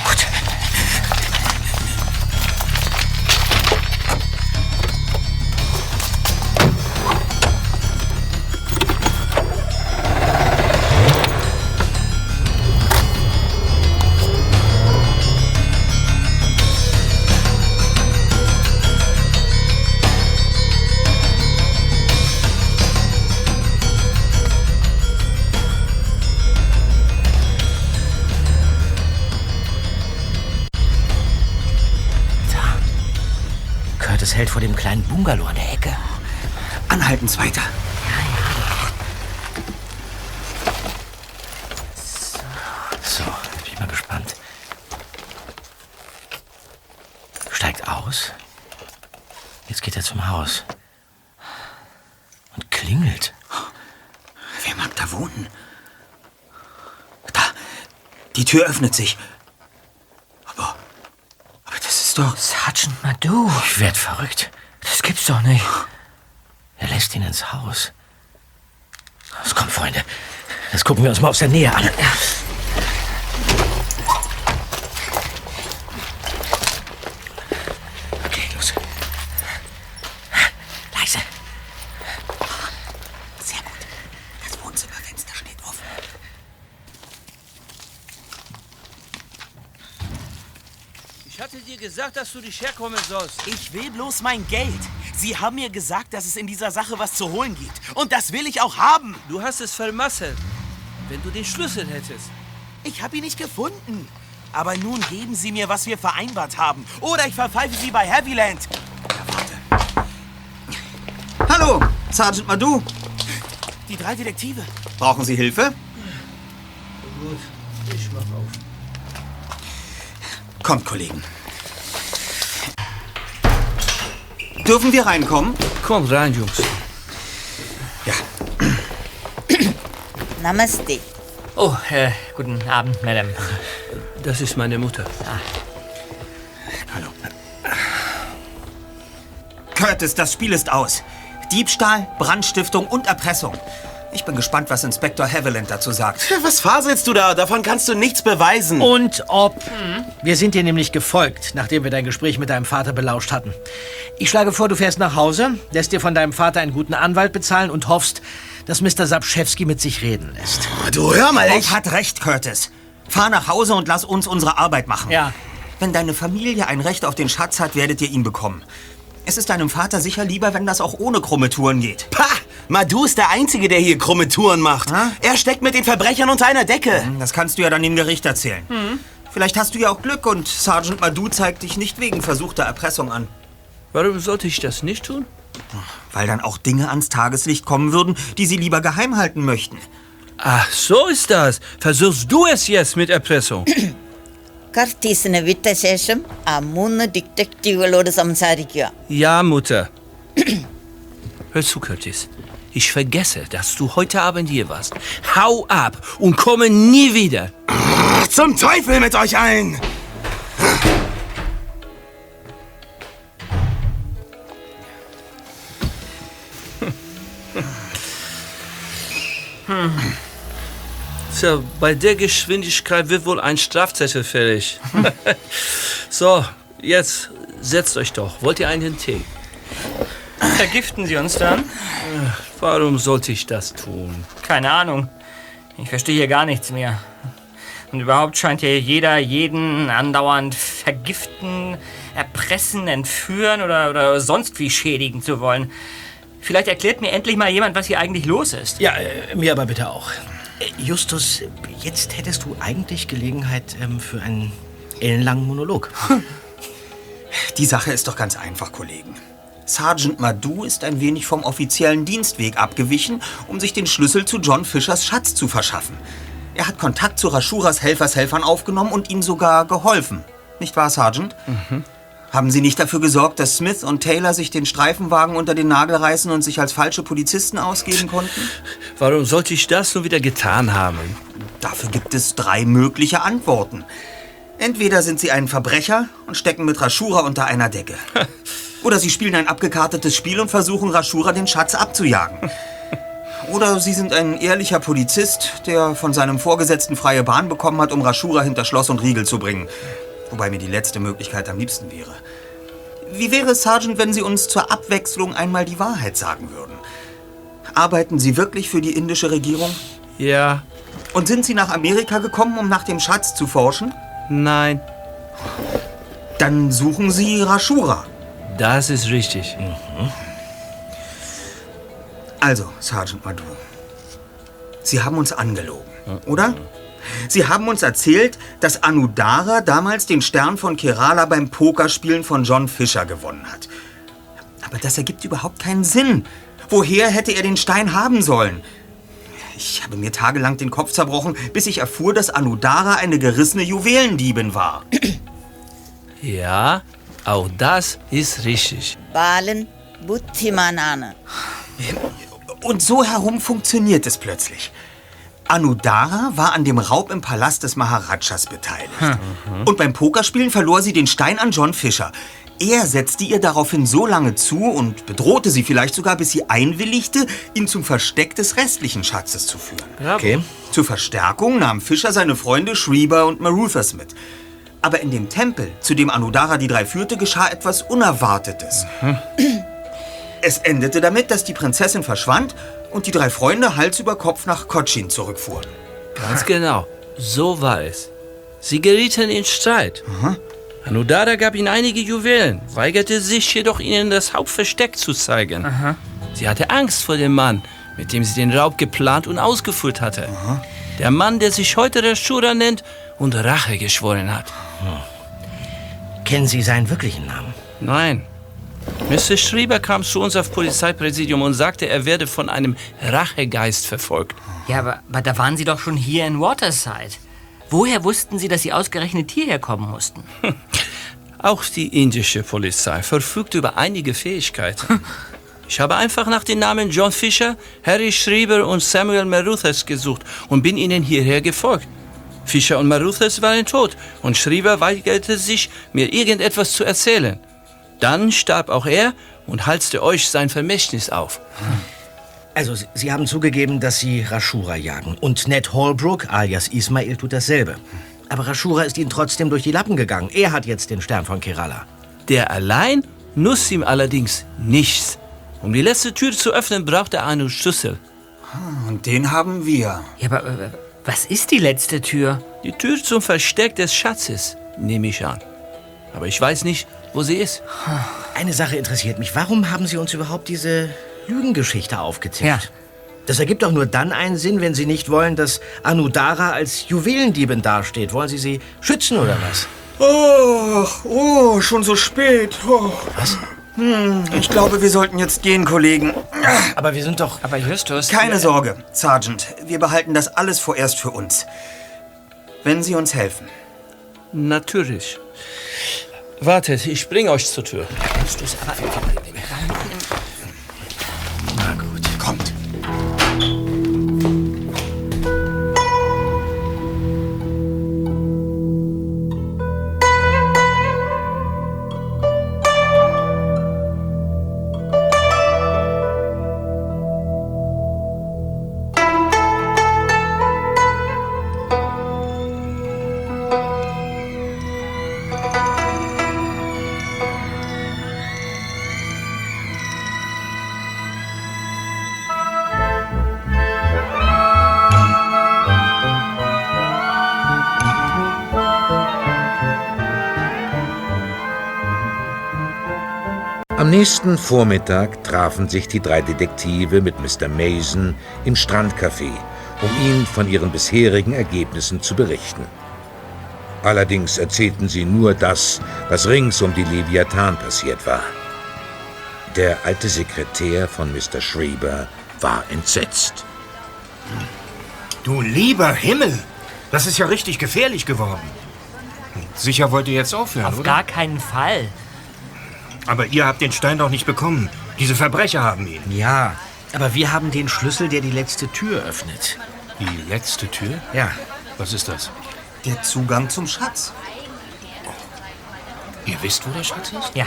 Gut. Hält vor dem kleinen Bungalow an der Ecke. Anhalten, Zweiter. So, jetzt bin ich mal gespannt. Steigt aus. Jetzt geht er zum Haus. Und klingelt. Wer mag da wohnen? Da. Die Tür öffnet sich. Aber. Aber das ist doch. Sergeant Madu. Ich werd verrückt. Das gibt's doch nicht. Er lässt ihn ins Haus. Los, komm, Freunde. Das gucken wir uns mal aus der Nähe an. Okay, los. Leise. Sehr gut. Das Wohnzimmerfenster steht offen. Ich hatte dir gesagt, dass du nicht herkommen sollst. Ich will bloß mein Geld. Sie haben mir gesagt, dass es in dieser Sache was zu holen gibt. Und das will ich auch haben. Du hast es vermasselt. Wenn du den Schlüssel hättest. Ich habe ihn nicht gefunden. Aber nun geben Sie mir, was wir vereinbart haben. Oder ich verpfeife Sie bei Heavyland. Hallo, Sergeant Madu. Die drei Detektive. Brauchen Sie Hilfe? Gut, ich mach auf. Kommt, Kollegen. Dürfen wir reinkommen? Komm rein, Jungs. Ja. Namaste. Oh, äh, guten Abend, Madame. Das ist meine Mutter. Hallo. Curtis, das Spiel ist aus. Diebstahl, Brandstiftung und Erpressung. Ich bin gespannt, was Inspektor Haviland dazu sagt. Was faselst du da? Davon kannst du nichts beweisen. Und ob. Wir sind dir nämlich gefolgt, nachdem wir dein Gespräch mit deinem Vater belauscht hatten. Ich schlage vor, du fährst nach Hause, lässt dir von deinem Vater einen guten Anwalt bezahlen und hoffst, dass Mr. Sapschewski mit sich reden lässt. Du hör mal, Bob hat recht, Curtis. Fahr nach Hause und lass uns unsere Arbeit machen. Ja. Wenn deine Familie ein Recht auf den Schatz hat, werdet ihr ihn bekommen. Es ist deinem Vater sicher lieber, wenn das auch ohne krumme Touren geht. Pah! Madu ist der Einzige, der hier krumme Touren macht. Er steckt mit den Verbrechern unter einer Decke. Das kannst du ja dann im Gericht erzählen. Vielleicht hast du ja auch Glück und Sergeant Madu zeigt dich nicht wegen versuchter Erpressung an. Warum sollte ich das nicht tun? Weil dann auch Dinge ans Tageslicht kommen würden, die sie lieber geheim halten möchten. Ach, so ist das. Versuchst du es jetzt mit Erpressung? കർട്ടീസിന് വിട്ട ശേഷം ആ മൂന്ന് ഡിറ്റക്റ്റീവുകളോട് സംസാരിക്കുക Ja, Mutter. Hör zu, Curtis. Ich vergesse, dass du heute Abend hier warst. Hau ab und komme nie wieder. Zum Teufel mit euch allen! Tja, bei der Geschwindigkeit wird wohl ein Strafzettel fällig. so, jetzt setzt euch doch. Wollt ihr einen Tee? Vergiften Sie uns dann? Warum sollte ich das tun? Keine Ahnung. Ich verstehe hier gar nichts mehr. Und überhaupt scheint hier jeder jeden andauernd vergiften, erpressen, entführen oder, oder sonst wie schädigen zu wollen. Vielleicht erklärt mir endlich mal jemand, was hier eigentlich los ist. Ja, äh, mir aber bitte auch. Äh, Justus, jetzt hättest du eigentlich Gelegenheit ähm, für einen ellenlangen Monolog. Die Sache ist doch ganz einfach, Kollegen. Sergeant Madu ist ein wenig vom offiziellen Dienstweg abgewichen, um sich den Schlüssel zu John Fischers Schatz zu verschaffen. Er hat Kontakt zu Rashuras Helfershelfern aufgenommen und ihnen sogar geholfen. Nicht wahr, Sergeant? Haben Sie nicht dafür gesorgt, dass Smith und Taylor sich den Streifenwagen unter den Nagel reißen und sich als falsche Polizisten ausgeben konnten? Warum sollte ich das nun wieder getan haben? Dafür gibt es drei mögliche Antworten. Entweder sind Sie ein Verbrecher und stecken mit Rashura unter einer Decke. Oder Sie spielen ein abgekartetes Spiel und versuchen, Rashura den Schatz abzujagen. Oder Sie sind ein ehrlicher Polizist, der von seinem Vorgesetzten freie Bahn bekommen hat, um Rashura hinter Schloss und Riegel zu bringen. Wobei mir die letzte Möglichkeit am liebsten wäre. Wie wäre es, Sergeant, wenn Sie uns zur Abwechslung einmal die Wahrheit sagen würden? Arbeiten Sie wirklich für die indische Regierung? Ja, Und sind Sie nach Amerika gekommen, um nach dem Schatz zu forschen? nein, Dann suchen Sie Rashura. Das ist richtig. Also, Sergeant Madu, Sie haben uns angelogen, oder? Sie haben uns erzählt, dass Anudara damals den Stern von Kerala beim Pokerspielen von John Fisher gewonnen hat. Aber das ergibt überhaupt keinen Sinn. Woher hätte er den Stein haben sollen? Ich habe mir tagelang den Kopf zerbrochen, bis ich erfuhr, dass Anudara eine gerissene Juwelendiebin war. Ja, auch das ist richtig. Balen Buttimanane. Und so herum funktioniert es plötzlich. Anudara war an dem Raub im Palast des Maharajas beteiligt. Hm. Mhm. Und beim Pokerspielen verlor sie den Stein an John Fisher. Er setzte ihr daraufhin so lange zu und bedrohte sie vielleicht sogar, bis sie einwilligte, ihn zum Versteck des restlichen Schatzes zu führen. Okay. Zur Verstärkung nahm Fischer seine Freunde Schrieber und Maruthers mit. Aber in dem Tempel, zu dem Anudara die drei führte, geschah etwas Unerwartetes. Es endete damit, dass die Prinzessin verschwand und die drei Freunde Hals über Kopf nach Cochin zurückfuhren. Ganz genau. So war es. Sie gerieten in Streit. Anudara gab ihnen einige Juwelen, weigerte sich jedoch, ihnen das Hauptversteck zu zeigen. Sie hatte Angst vor dem Mann, mit dem sie den Raub geplant und ausgeführt hatte. Der Mann, der sich heute Rashura nennt und Rache geschworen hat. Kennen Sie seinen wirklichen Namen? Nein. Mr. Schrieber kam zu uns auf Polizeipräsidium und sagte, er werde von einem Rachegeist verfolgt. Ja, aber, aber da waren Sie doch schon hier in Waterside. Woher wussten Sie, dass Sie ausgerechnet hierher kommen mussten? Auch die indische Polizei verfügt über einige Fähigkeiten. Ich habe einfach nach den Namen John Fisher, Harry Schrieber und Samuel Maruthas gesucht und bin ihnen hierher gefolgt. Fischer und Maruthas waren tot und Schrieber weigerte sich, mir irgendetwas zu erzählen. Dann starb auch er und halste euch sein Vermächtnis auf. Also, Sie- haben zugegeben, dass Sie Rashura jagen. Und Ned Holbrook, alias Ismail, tut dasselbe. Aber Rashura ist Ihnen trotzdem durch die Lappen gegangen. Er hat jetzt den Stern von Kerala. Der allein nutzt ihm allerdings nichts. Um die letzte Tür zu öffnen, braucht er einen Schlüssel. Und den haben wir. Ja, aber was ist die letzte Tür? Die Tür zum Versteck des Schatzes, nehme ich an. Aber ich weiß nicht, wo sie ist. Eine Sache interessiert mich. Warum haben Sie uns überhaupt diese Lügengeschichte aufgetischt? Ja. Das ergibt doch nur dann einen Sinn, wenn Sie nicht wollen, dass Anudara als Juwelendiebin dasteht. Wollen Sie sie schützen oder was? Oh, oh, schon so spät. Oh. Was? Hm, ich glaube, wir sollten jetzt gehen, Kollegen. Aber wir sind doch... Aber Justus... Keine Sorge, Sergeant. Wir behalten das alles vorerst für uns. Wenn Sie uns helfen. Natürlich. Wartet, ich bringe euch zur Tür. Justus, aber... nächsten Vormittag trafen sich die drei Detektive mit Mr. Mason im Strandcafé, um ihm von ihren bisherigen Ergebnissen zu berichten. Allerdings erzählten sie nur das, was rings um die Leviathan passiert war. Der alte Sekretär von Mr. Schreiber war entsetzt. Du lieber Himmel! Das ist ja richtig gefährlich geworden. Sicher wollt ihr jetzt aufhören, Auf oder? gar keinen Fall. Aber ihr habt den Stein doch nicht bekommen. Diese Verbrecher haben ihn. Ja, aber wir haben den Schlüssel, der die letzte Tür öffnet. Die letzte Tür? Ja. Was ist das? Der Zugang zum Schatz. Ihr wisst, wo der Schatz ist? Ja,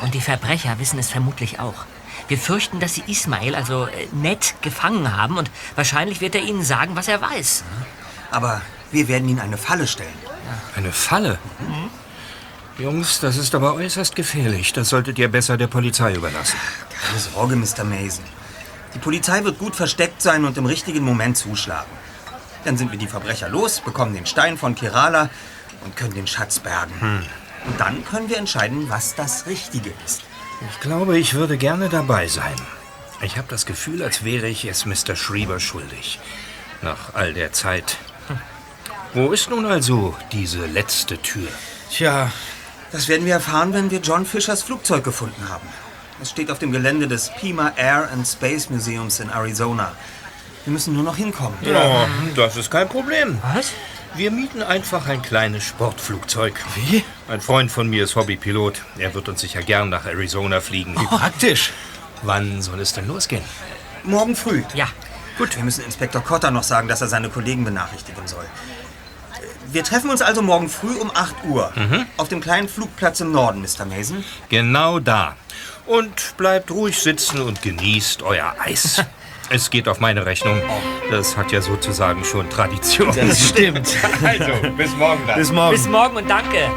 und die Verbrecher wissen es vermutlich auch. Wir fürchten, dass sie Ismail, also äh, Ned, gefangen haben und wahrscheinlich wird er ihnen sagen, was er weiß. Aber wir werden ihn eine Falle stellen. Eine Falle? Jungs, das ist aber äußerst gefährlich. Das solltet ihr besser der Polizei überlassen. Keine Sorge, Mr. Mason. Die Polizei wird gut versteckt sein und im richtigen Moment zuschlagen. Dann sind wir die Verbrecher los, bekommen den Stein von Kerala und können den Schatz bergen. Und dann können wir entscheiden, was das Richtige ist. Ich glaube, ich würde gerne dabei sein. Ich habe das Gefühl, als wäre ich es Mr. Schrieber schuldig. Nach all der Zeit. Hm. Wo ist nun also diese letzte Tür? Tja, Das werden wir erfahren, wenn wir John Fischers Flugzeug gefunden haben. Es steht auf dem Gelände des Pima Air and Space Museums in Arizona. Wir müssen nur noch hinkommen. Ja, das ist kein Problem. Was? Wir mieten einfach ein kleines Sportflugzeug. Wie? Ein Freund von mir ist Hobbypilot. Er wird uns sicher gern nach Arizona fliegen. praktisch. Wann soll es denn losgehen? Morgen früh. Ja. Gut, wir müssen Inspektor Cotter noch sagen, dass er seine Kollegen benachrichtigen soll. Wir treffen uns also morgen früh um 8 Uhr auf dem kleinen Flugplatz im Norden, Mr. Mason. Genau da. Und bleibt ruhig sitzen und genießt euer Eis. Es geht auf meine Rechnung. Das hat ja sozusagen schon Tradition. Das stimmt. Also, bis morgen dann. Bis morgen. Bis morgen und danke.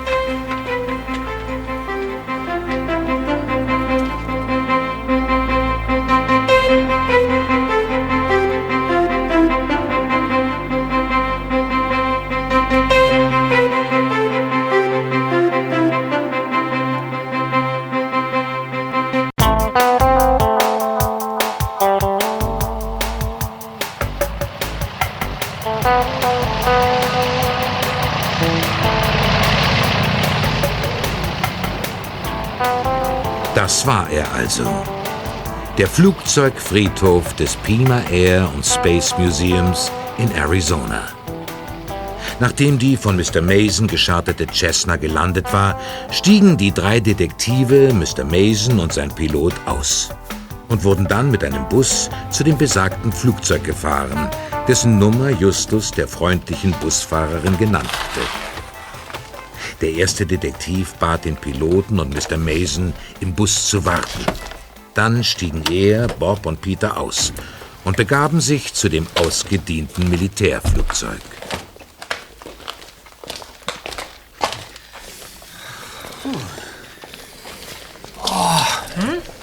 Der Flugzeugfriedhof des Pima Air und Space Museums in Arizona. Nachdem die von Mr. Mason gescharterte Cessna gelandet war, stiegen die drei Detektive, Mr. Mason und sein Pilot aus und wurden dann mit einem Bus zu dem besagten Flugzeug gefahren, dessen Nummer Justus der freundlichen Busfahrerin genannt hatte. Der erste Detektiv bat den Piloten und Mr. Mason, im Bus zu warten. Dann stiegen er, Bob und Peter aus und begaben sich zu dem ausgedienten Militärflugzeug.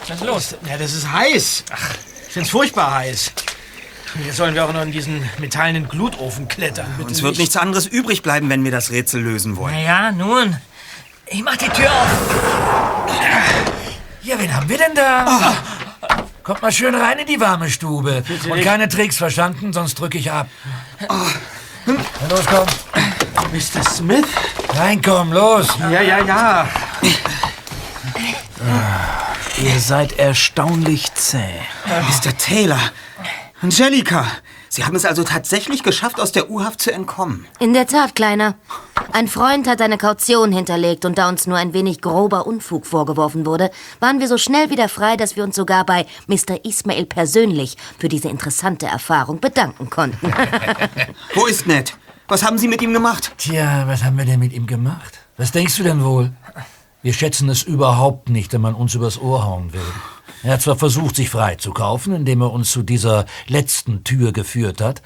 Was ist los? Ja, das ist heiß. Ach, ich find's furchtbar heiß. Jetzt sollen wir auch noch in diesen metallenen Glutofen klettern. Bitte Uns wird nicht. nichts anderes übrig bleiben, wenn wir das Rätsel lösen wollen. Na ja, nun. Ich mach die Tür auf. Ja, wen haben wir denn da? Kommt mal schön rein in die warme Stube. Und keine Tricks, verstanden? Sonst drücke ich ab. Na los, komm. Mr. Smith? Reinkommen, los. Ja, ja, ja. Ihr seid erstaunlich zäh. Mr. Taylor. Angelika. Sie haben es also tatsächlich geschafft, aus der U-Haft zu entkommen. In der Tat, Kleiner. Ein Freund hat eine Kaution hinterlegt und da uns nur ein wenig grober Unfug vorgeworfen wurde, waren wir so schnell wieder frei, dass wir uns sogar bei Mr. Ismail persönlich für diese interessante Erfahrung bedanken konnten. Wo ist Ned? Was haben Sie mit ihm gemacht? Tja, was haben wir denn mit ihm gemacht? Was denkst du denn wohl? Wir schätzen es überhaupt nicht, wenn man uns übers Ohr hauen will. Er hat zwar versucht, sich freizukaufen, indem er uns zu dieser letzten Tür geführt hat,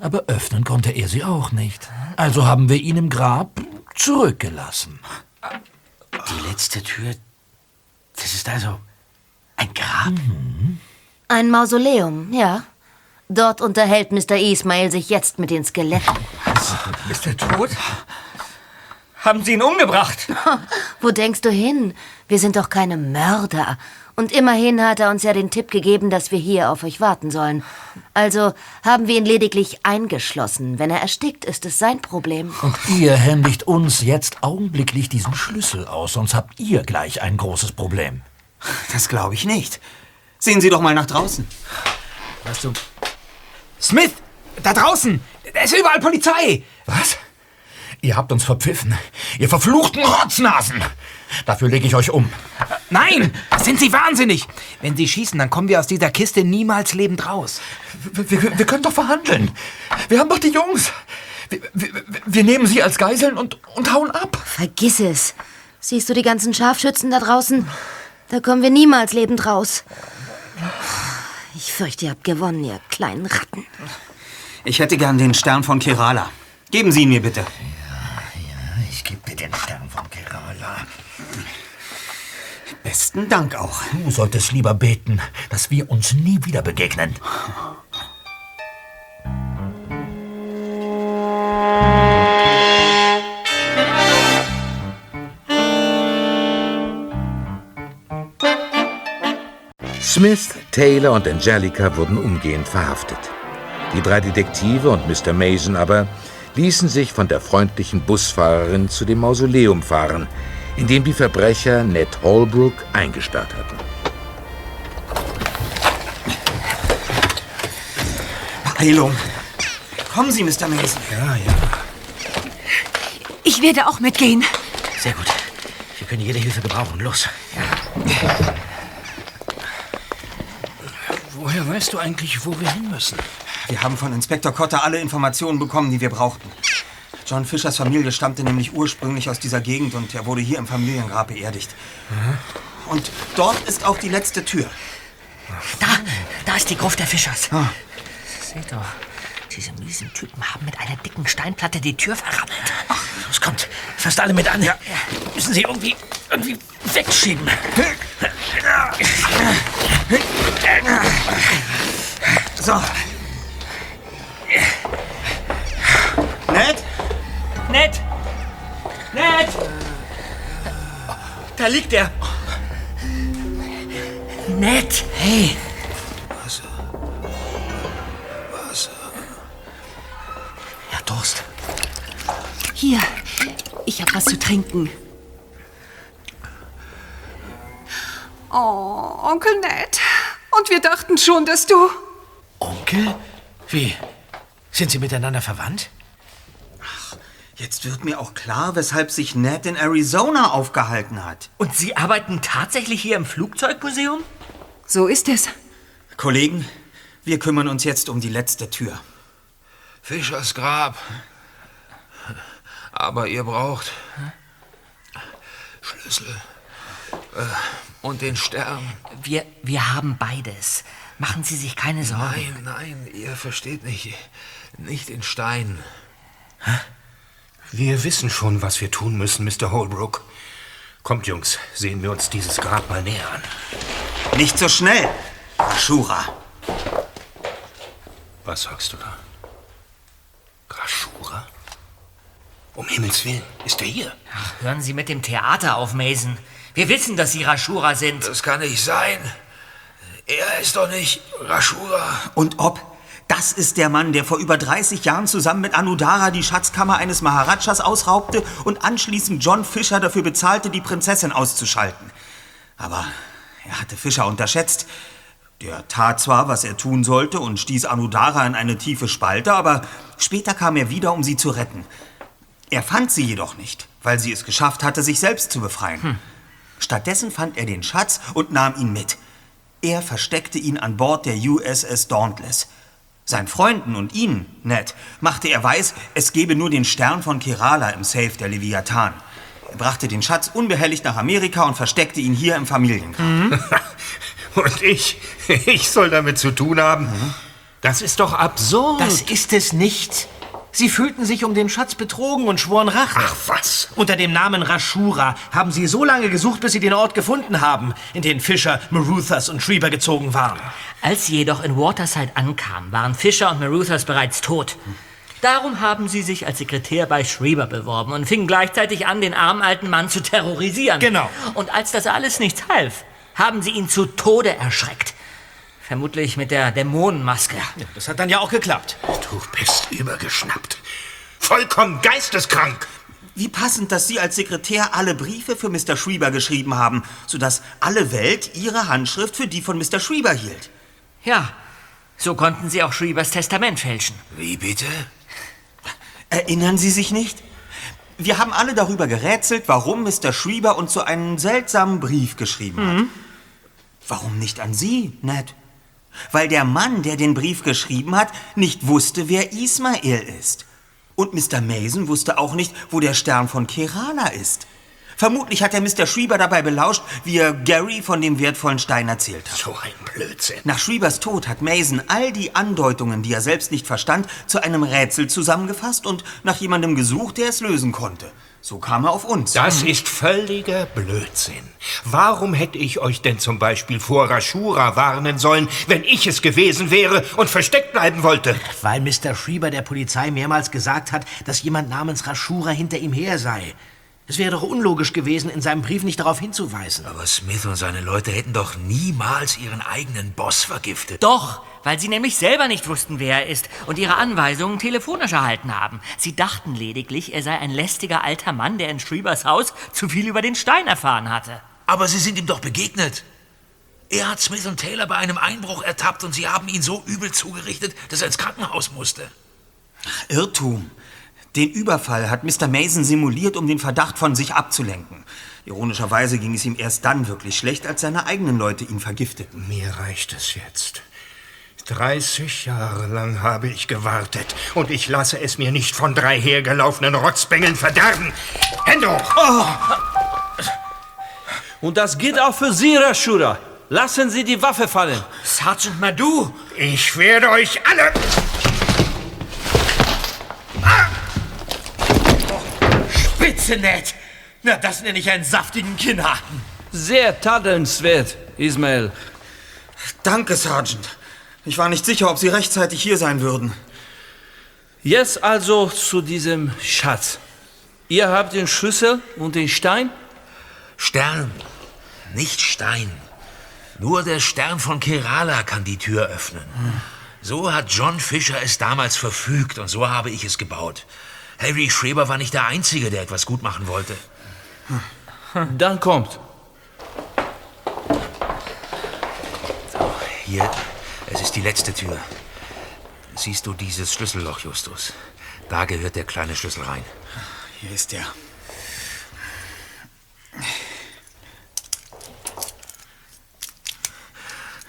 aber öffnen konnte er sie auch nicht. Also haben wir ihn im Grab zurückgelassen. Die letzte Tür, das ist also ein Grab? Ein Mausoleum, ja. Dort unterhält Mr. Ismail sich jetzt mit den Skeletten. Ist er tot? Haben Sie ihn umgebracht? Wo denkst du hin? Wir sind doch keine Mörder. Und immerhin hat er uns ja den Tipp gegeben, dass wir hier auf euch warten sollen. Also haben wir ihn lediglich eingeschlossen. Wenn er erstickt, ist es sein Problem. Und ihr händigt uns jetzt augenblicklich diesen Schlüssel aus, sonst habt ihr gleich ein großes Problem. Das glaube ich nicht. Sehen Sie doch mal nach draußen. Was du? Smith! Da draußen! Da ist überall Polizei! Was? Ihr habt uns verpfiffen. Ihr verfluchten Rotznasen! Dafür lege ich euch um. Nein! Sind Sie wahnsinnig? Wenn Sie schießen, dann kommen wir aus dieser Kiste niemals lebend raus. Wir, wir, wir können doch verhandeln. Wir haben doch die Jungs. Wir, wir, wir nehmen sie als Geiseln und, und hauen ab. Vergiss es. Siehst du die ganzen Scharfschützen da draußen? Da kommen wir niemals lebend raus. Ich fürchte, ihr habt gewonnen, ihr kleinen Ratten. Ich hätte gern den Stern von Kerala. Geben Sie ihn mir bitte. Ich gebe dir den Stern von Kerala. Besten Dank auch. Du solltest lieber beten, dass wir uns nie wieder begegnen. Smith, Taylor und Angelica wurden umgehend verhaftet. Die drei Detektive und Mr. Mason aber ließen sich von der freundlichen Busfahrerin zu dem Mausoleum fahren, in dem die Verbrecher Ned Holbrook eingesperrt hatten. Beeilung. Kommen Sie, Mr. Mason. Ja, ja. Ich werde auch mitgehen. Sehr gut. Wir können jede Hilfe gebrauchen. Los. Woher weißt du eigentlich, wo wir hin müssen? Wir haben von Inspektor Cotter alle Informationen bekommen, die wir brauchten. John Fischers Familie stammte nämlich ursprünglich aus dieser Gegend und er wurde hier im Familiengrab beerdigt. Und dort ist auch die letzte Tür. Da, da ist die Gruft der Fischers. Seht doch, diese miesen Typen haben mit einer dicken Steinplatte die Tür verrammelt. Los, kommt. Fasst alle mit an. Ja. Müssen sie irgendwie, irgendwie wegschieben. So. Ned? Ned! Ned! Da liegt er! Ned! Hey! Ja, Durst. Hier, ich habe was zu trinken. Oh, Onkel Ned. Und wir dachten schon, dass du... Onkel? Wie? Sind sie miteinander verwandt? Jetzt wird mir auch klar, weshalb sich Ned in Arizona aufgehalten hat. Und Sie arbeiten tatsächlich hier im Flugzeugmuseum? So ist es. Kollegen, wir kümmern uns jetzt um die letzte Tür. Fischers Grab. Aber ihr braucht Schlüssel äh, und den Stern. Wir, wir haben beides. Machen Sie sich keine Sorgen. Nein, nein, ihr versteht nicht. Nicht in Stein. Wir wissen schon, was wir tun müssen, Mr. Holbrook. Kommt, Jungs, sehen wir uns dieses Grab mal näher an. Nicht so schnell, Ashura. Was sagst du da? Grashura? Um Himmels Willen, ist er hier? Ach, hören Sie mit dem Theater auf, Mason. Wir wissen, dass Sie Rashura sind. Das kann nicht sein. Er ist doch nicht Rashura. Und ob? Das ist der Mann, der vor über 30 Jahren zusammen mit Anudara die Schatzkammer eines Maharajas ausraubte und anschließend John Fisher dafür bezahlte, die Prinzessin auszuschalten. Aber er hatte Fischer unterschätzt. Der tat zwar, was er tun sollte und stieß Anudara in eine tiefe Spalte, aber später kam er wieder, um sie zu retten. Er fand sie jedoch nicht, weil sie es geschafft hatte, sich selbst zu befreien. Stattdessen fand er den Schatz und nahm ihn mit. Er versteckte ihn an Bord der USS Dauntless. Seinen Freunden und Ihnen, Ned, machte er weiß, es gebe nur den Stern von Kerala im Safe der Leviathan. Er brachte den Schatz unbehelligt nach Amerika und versteckte ihn hier im Familiengrab. Und ich, ich soll damit zu tun haben? Das ist doch absurd. Das ist es nicht. Sie fühlten sich um den Schatz betrogen und schworen Rache. Ach was. Unter dem Namen Rashura haben sie so lange gesucht, bis sie den Ort gefunden haben, in den Fischer, Maruthas und Schreiber gezogen waren. Als sie jedoch in Waterside ankamen, waren Fisher und Maruthas bereits tot. Darum haben sie sich als Sekretär bei Schreiber beworben und fingen gleichzeitig an, den armen alten Mann zu terrorisieren. Genau. Und als das alles nichts half, haben sie ihn zu Tode erschreckt. Vermutlich mit der Dämonenmaske. Das hat dann ja auch geklappt. Du bist übergeschnappt. Vollkommen geisteskrank. Wie passend, dass Sie als Sekretär alle Briefe für Mr. Schreiber geschrieben haben, sodass alle Welt Ihre Handschrift für die von Mr. Schreiber hielt. Ja, so konnten sie auch Schreibers Testament fälschen. Wie bitte? Erinnern Sie sich nicht? Wir haben alle darüber gerätselt, warum Mr. Schreiber uns so einen seltsamen Brief geschrieben hat. Warum nicht an Sie, Ned? Weil der Mann, der den Brief geschrieben hat, nicht wusste, wer Ismael ist. Und Mr. Mason wusste auch nicht, wo der Stern von Kerala ist. Vermutlich hat er Mr. Schreiber dabei belauscht, wie er Gary von dem wertvollen Stein erzählt hat. So ein Blödsinn. Nach Schreibers Tod hat Mason all die Andeutungen, die er selbst nicht verstand, zu einem Rätsel zusammengefasst und nach jemandem gesucht, der es lösen konnte. So kam er auf uns. Das ist völliger Blödsinn. Warum hätte ich euch denn zum Beispiel vor Rashura warnen sollen, wenn ich es gewesen wäre und versteckt bleiben wollte? Weil Mr. Schreiber der Polizei mehrmals gesagt hat, dass jemand namens Rashura hinter ihm her sei. Es wäre doch unlogisch gewesen, in seinem Brief nicht darauf hinzuweisen. Aber Smith und seine Leute hätten doch niemals ihren eigenen Boss vergiftet. Doch, weil sie nämlich selber nicht wussten, wer er ist und ihre Anweisungen telefonisch erhalten haben. Sie dachten lediglich, er sei ein lästiger alter Mann, der in Schreibers Haus zu viel über den Stein erfahren hatte. Aber sie sind ihm doch begegnet. Er hat Smith und Taylor bei einem Einbruch ertappt und sie haben ihn so übel zugerichtet, dass er ins Krankenhaus musste. Irrtum. Den Überfall hat Mr. Mason simuliert, um den Verdacht von sich abzulenken. Ironischerweise ging es ihm erst dann wirklich schlecht, als seine eigenen Leute ihn vergifteten. Mir reicht es jetzt. 30 Jahre lang habe ich gewartet und ich lasse es mir nicht von drei hergelaufenen Rotzbengeln verderben. Hände hoch! Und das gilt auch für Sie, Rashura. Lassen Sie die Waffe fallen. Sergeant Madu! Ich werde euch alle... Spitze, Ned! Na, das nenne ich einen saftigen Kinnhaken. Sehr tadelnswert, Ismael. Danke, Sergeant. Ich war nicht sicher, ob Sie rechtzeitig hier sein würden. Jetzt also zu diesem Schatz. Ihr habt den Schlüssel und den Stein? Stern, nicht Stein. Nur der Stern von Kerala kann die Tür öffnen. So hat John Fisher es damals verfügt und so habe ich es gebaut. Harry Schreber war nicht der Einzige, der etwas gut machen wollte. Dann kommt. Hier, ist die letzte Tür. Siehst du dieses Schlüsselloch, Justus? Da gehört der kleine Schlüssel rein. Hier ist er.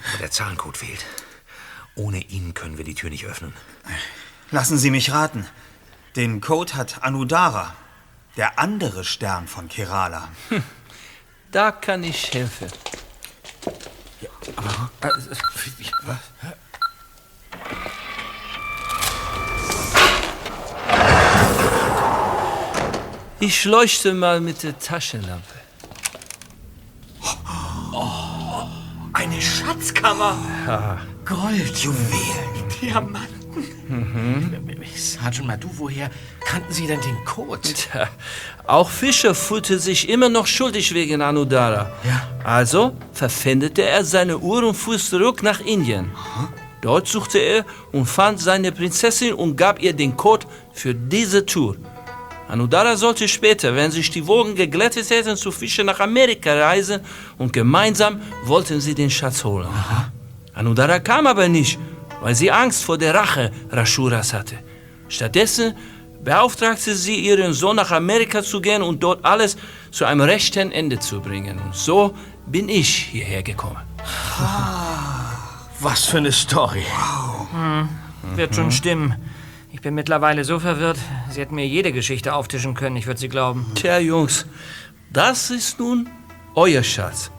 Aber der Zahlencode fehlt. Ohne ihn können wir die Tür nicht öffnen. Lassen Sie mich raten. Den Code hat Anudara, der andere Stern von Kerala. Da kann ich helfen. Ich leuchte mal mit der Taschenlampe. Eine Schatzkammer. Ja. Gold, Juwelen, Diamanten. Sergeant Madu, woher kannten Sie denn den Code? Tja, auch Fischer fühlte sich immer noch schuldig wegen Anudara. Ja. Also verpfändete er seine Uhr und fuhr zurück nach Indien. Dort suchte er und fand seine Prinzessin und gab ihr den Code für diese Tour. Anudara sollte später, wenn sich die Wogen geglättet hätten, zu Fischer nach Amerika reisen und gemeinsam wollten sie den Schatz holen. Anudara kam aber nicht, weil sie Angst vor der Rache Rashuras hatte. Stattdessen beauftragte sie ihren Sohn nach Amerika zu gehen und dort alles zu einem rechten Ende zu bringen. Und so bin ich hierher gekommen. Was für eine Story. Hm, wird schon stimmen. Ich bin mittlerweile so verwirrt, Sie hätten mir jede Geschichte auftischen können, ich würde sie glauben. Tja, Jungs, das ist nun euer Schatz.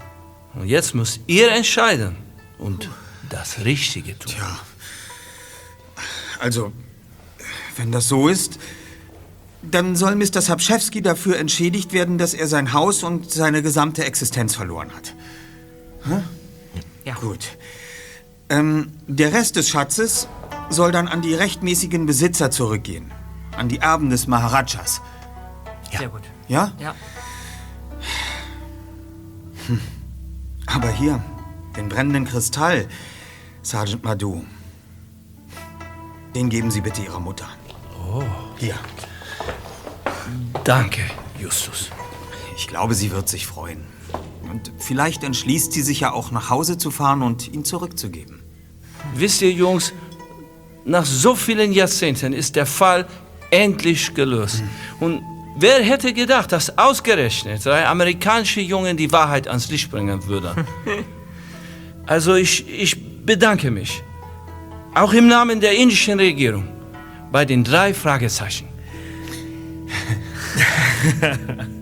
Und jetzt müsst ihr entscheiden und das Richtige tun. Tja. Also, wenn das so ist, dann soll Mr. Sapschewski dafür entschädigt werden, dass er sein Haus und seine gesamte Existenz verloren hat. Hm? Ja. Gut. Ähm, der Rest des Schatzes soll dann an die rechtmäßigen Besitzer zurückgehen. An die Erben des Maharajas. Sehr gut. Ja? Ja. Hm. Aber hier, den brennenden Kristall, Sergeant Madu. Den geben Sie bitte Ihrer Mutter. Oh. Hier. Danke, Justus. Ich glaube, sie wird sich freuen. Und vielleicht entschließt sie sich ja auch nach Hause zu fahren und ihn zurückzugeben. Wisst ihr, Jungs, nach so vielen Jahrzehnten ist der Fall endlich gelöst. Und wer hätte gedacht, dass ausgerechnet drei amerikanische Jungen die Wahrheit ans Licht bringen würden? also ich, ich bedanke mich, auch im Namen der indischen Regierung, bei den drei Fragezeichen.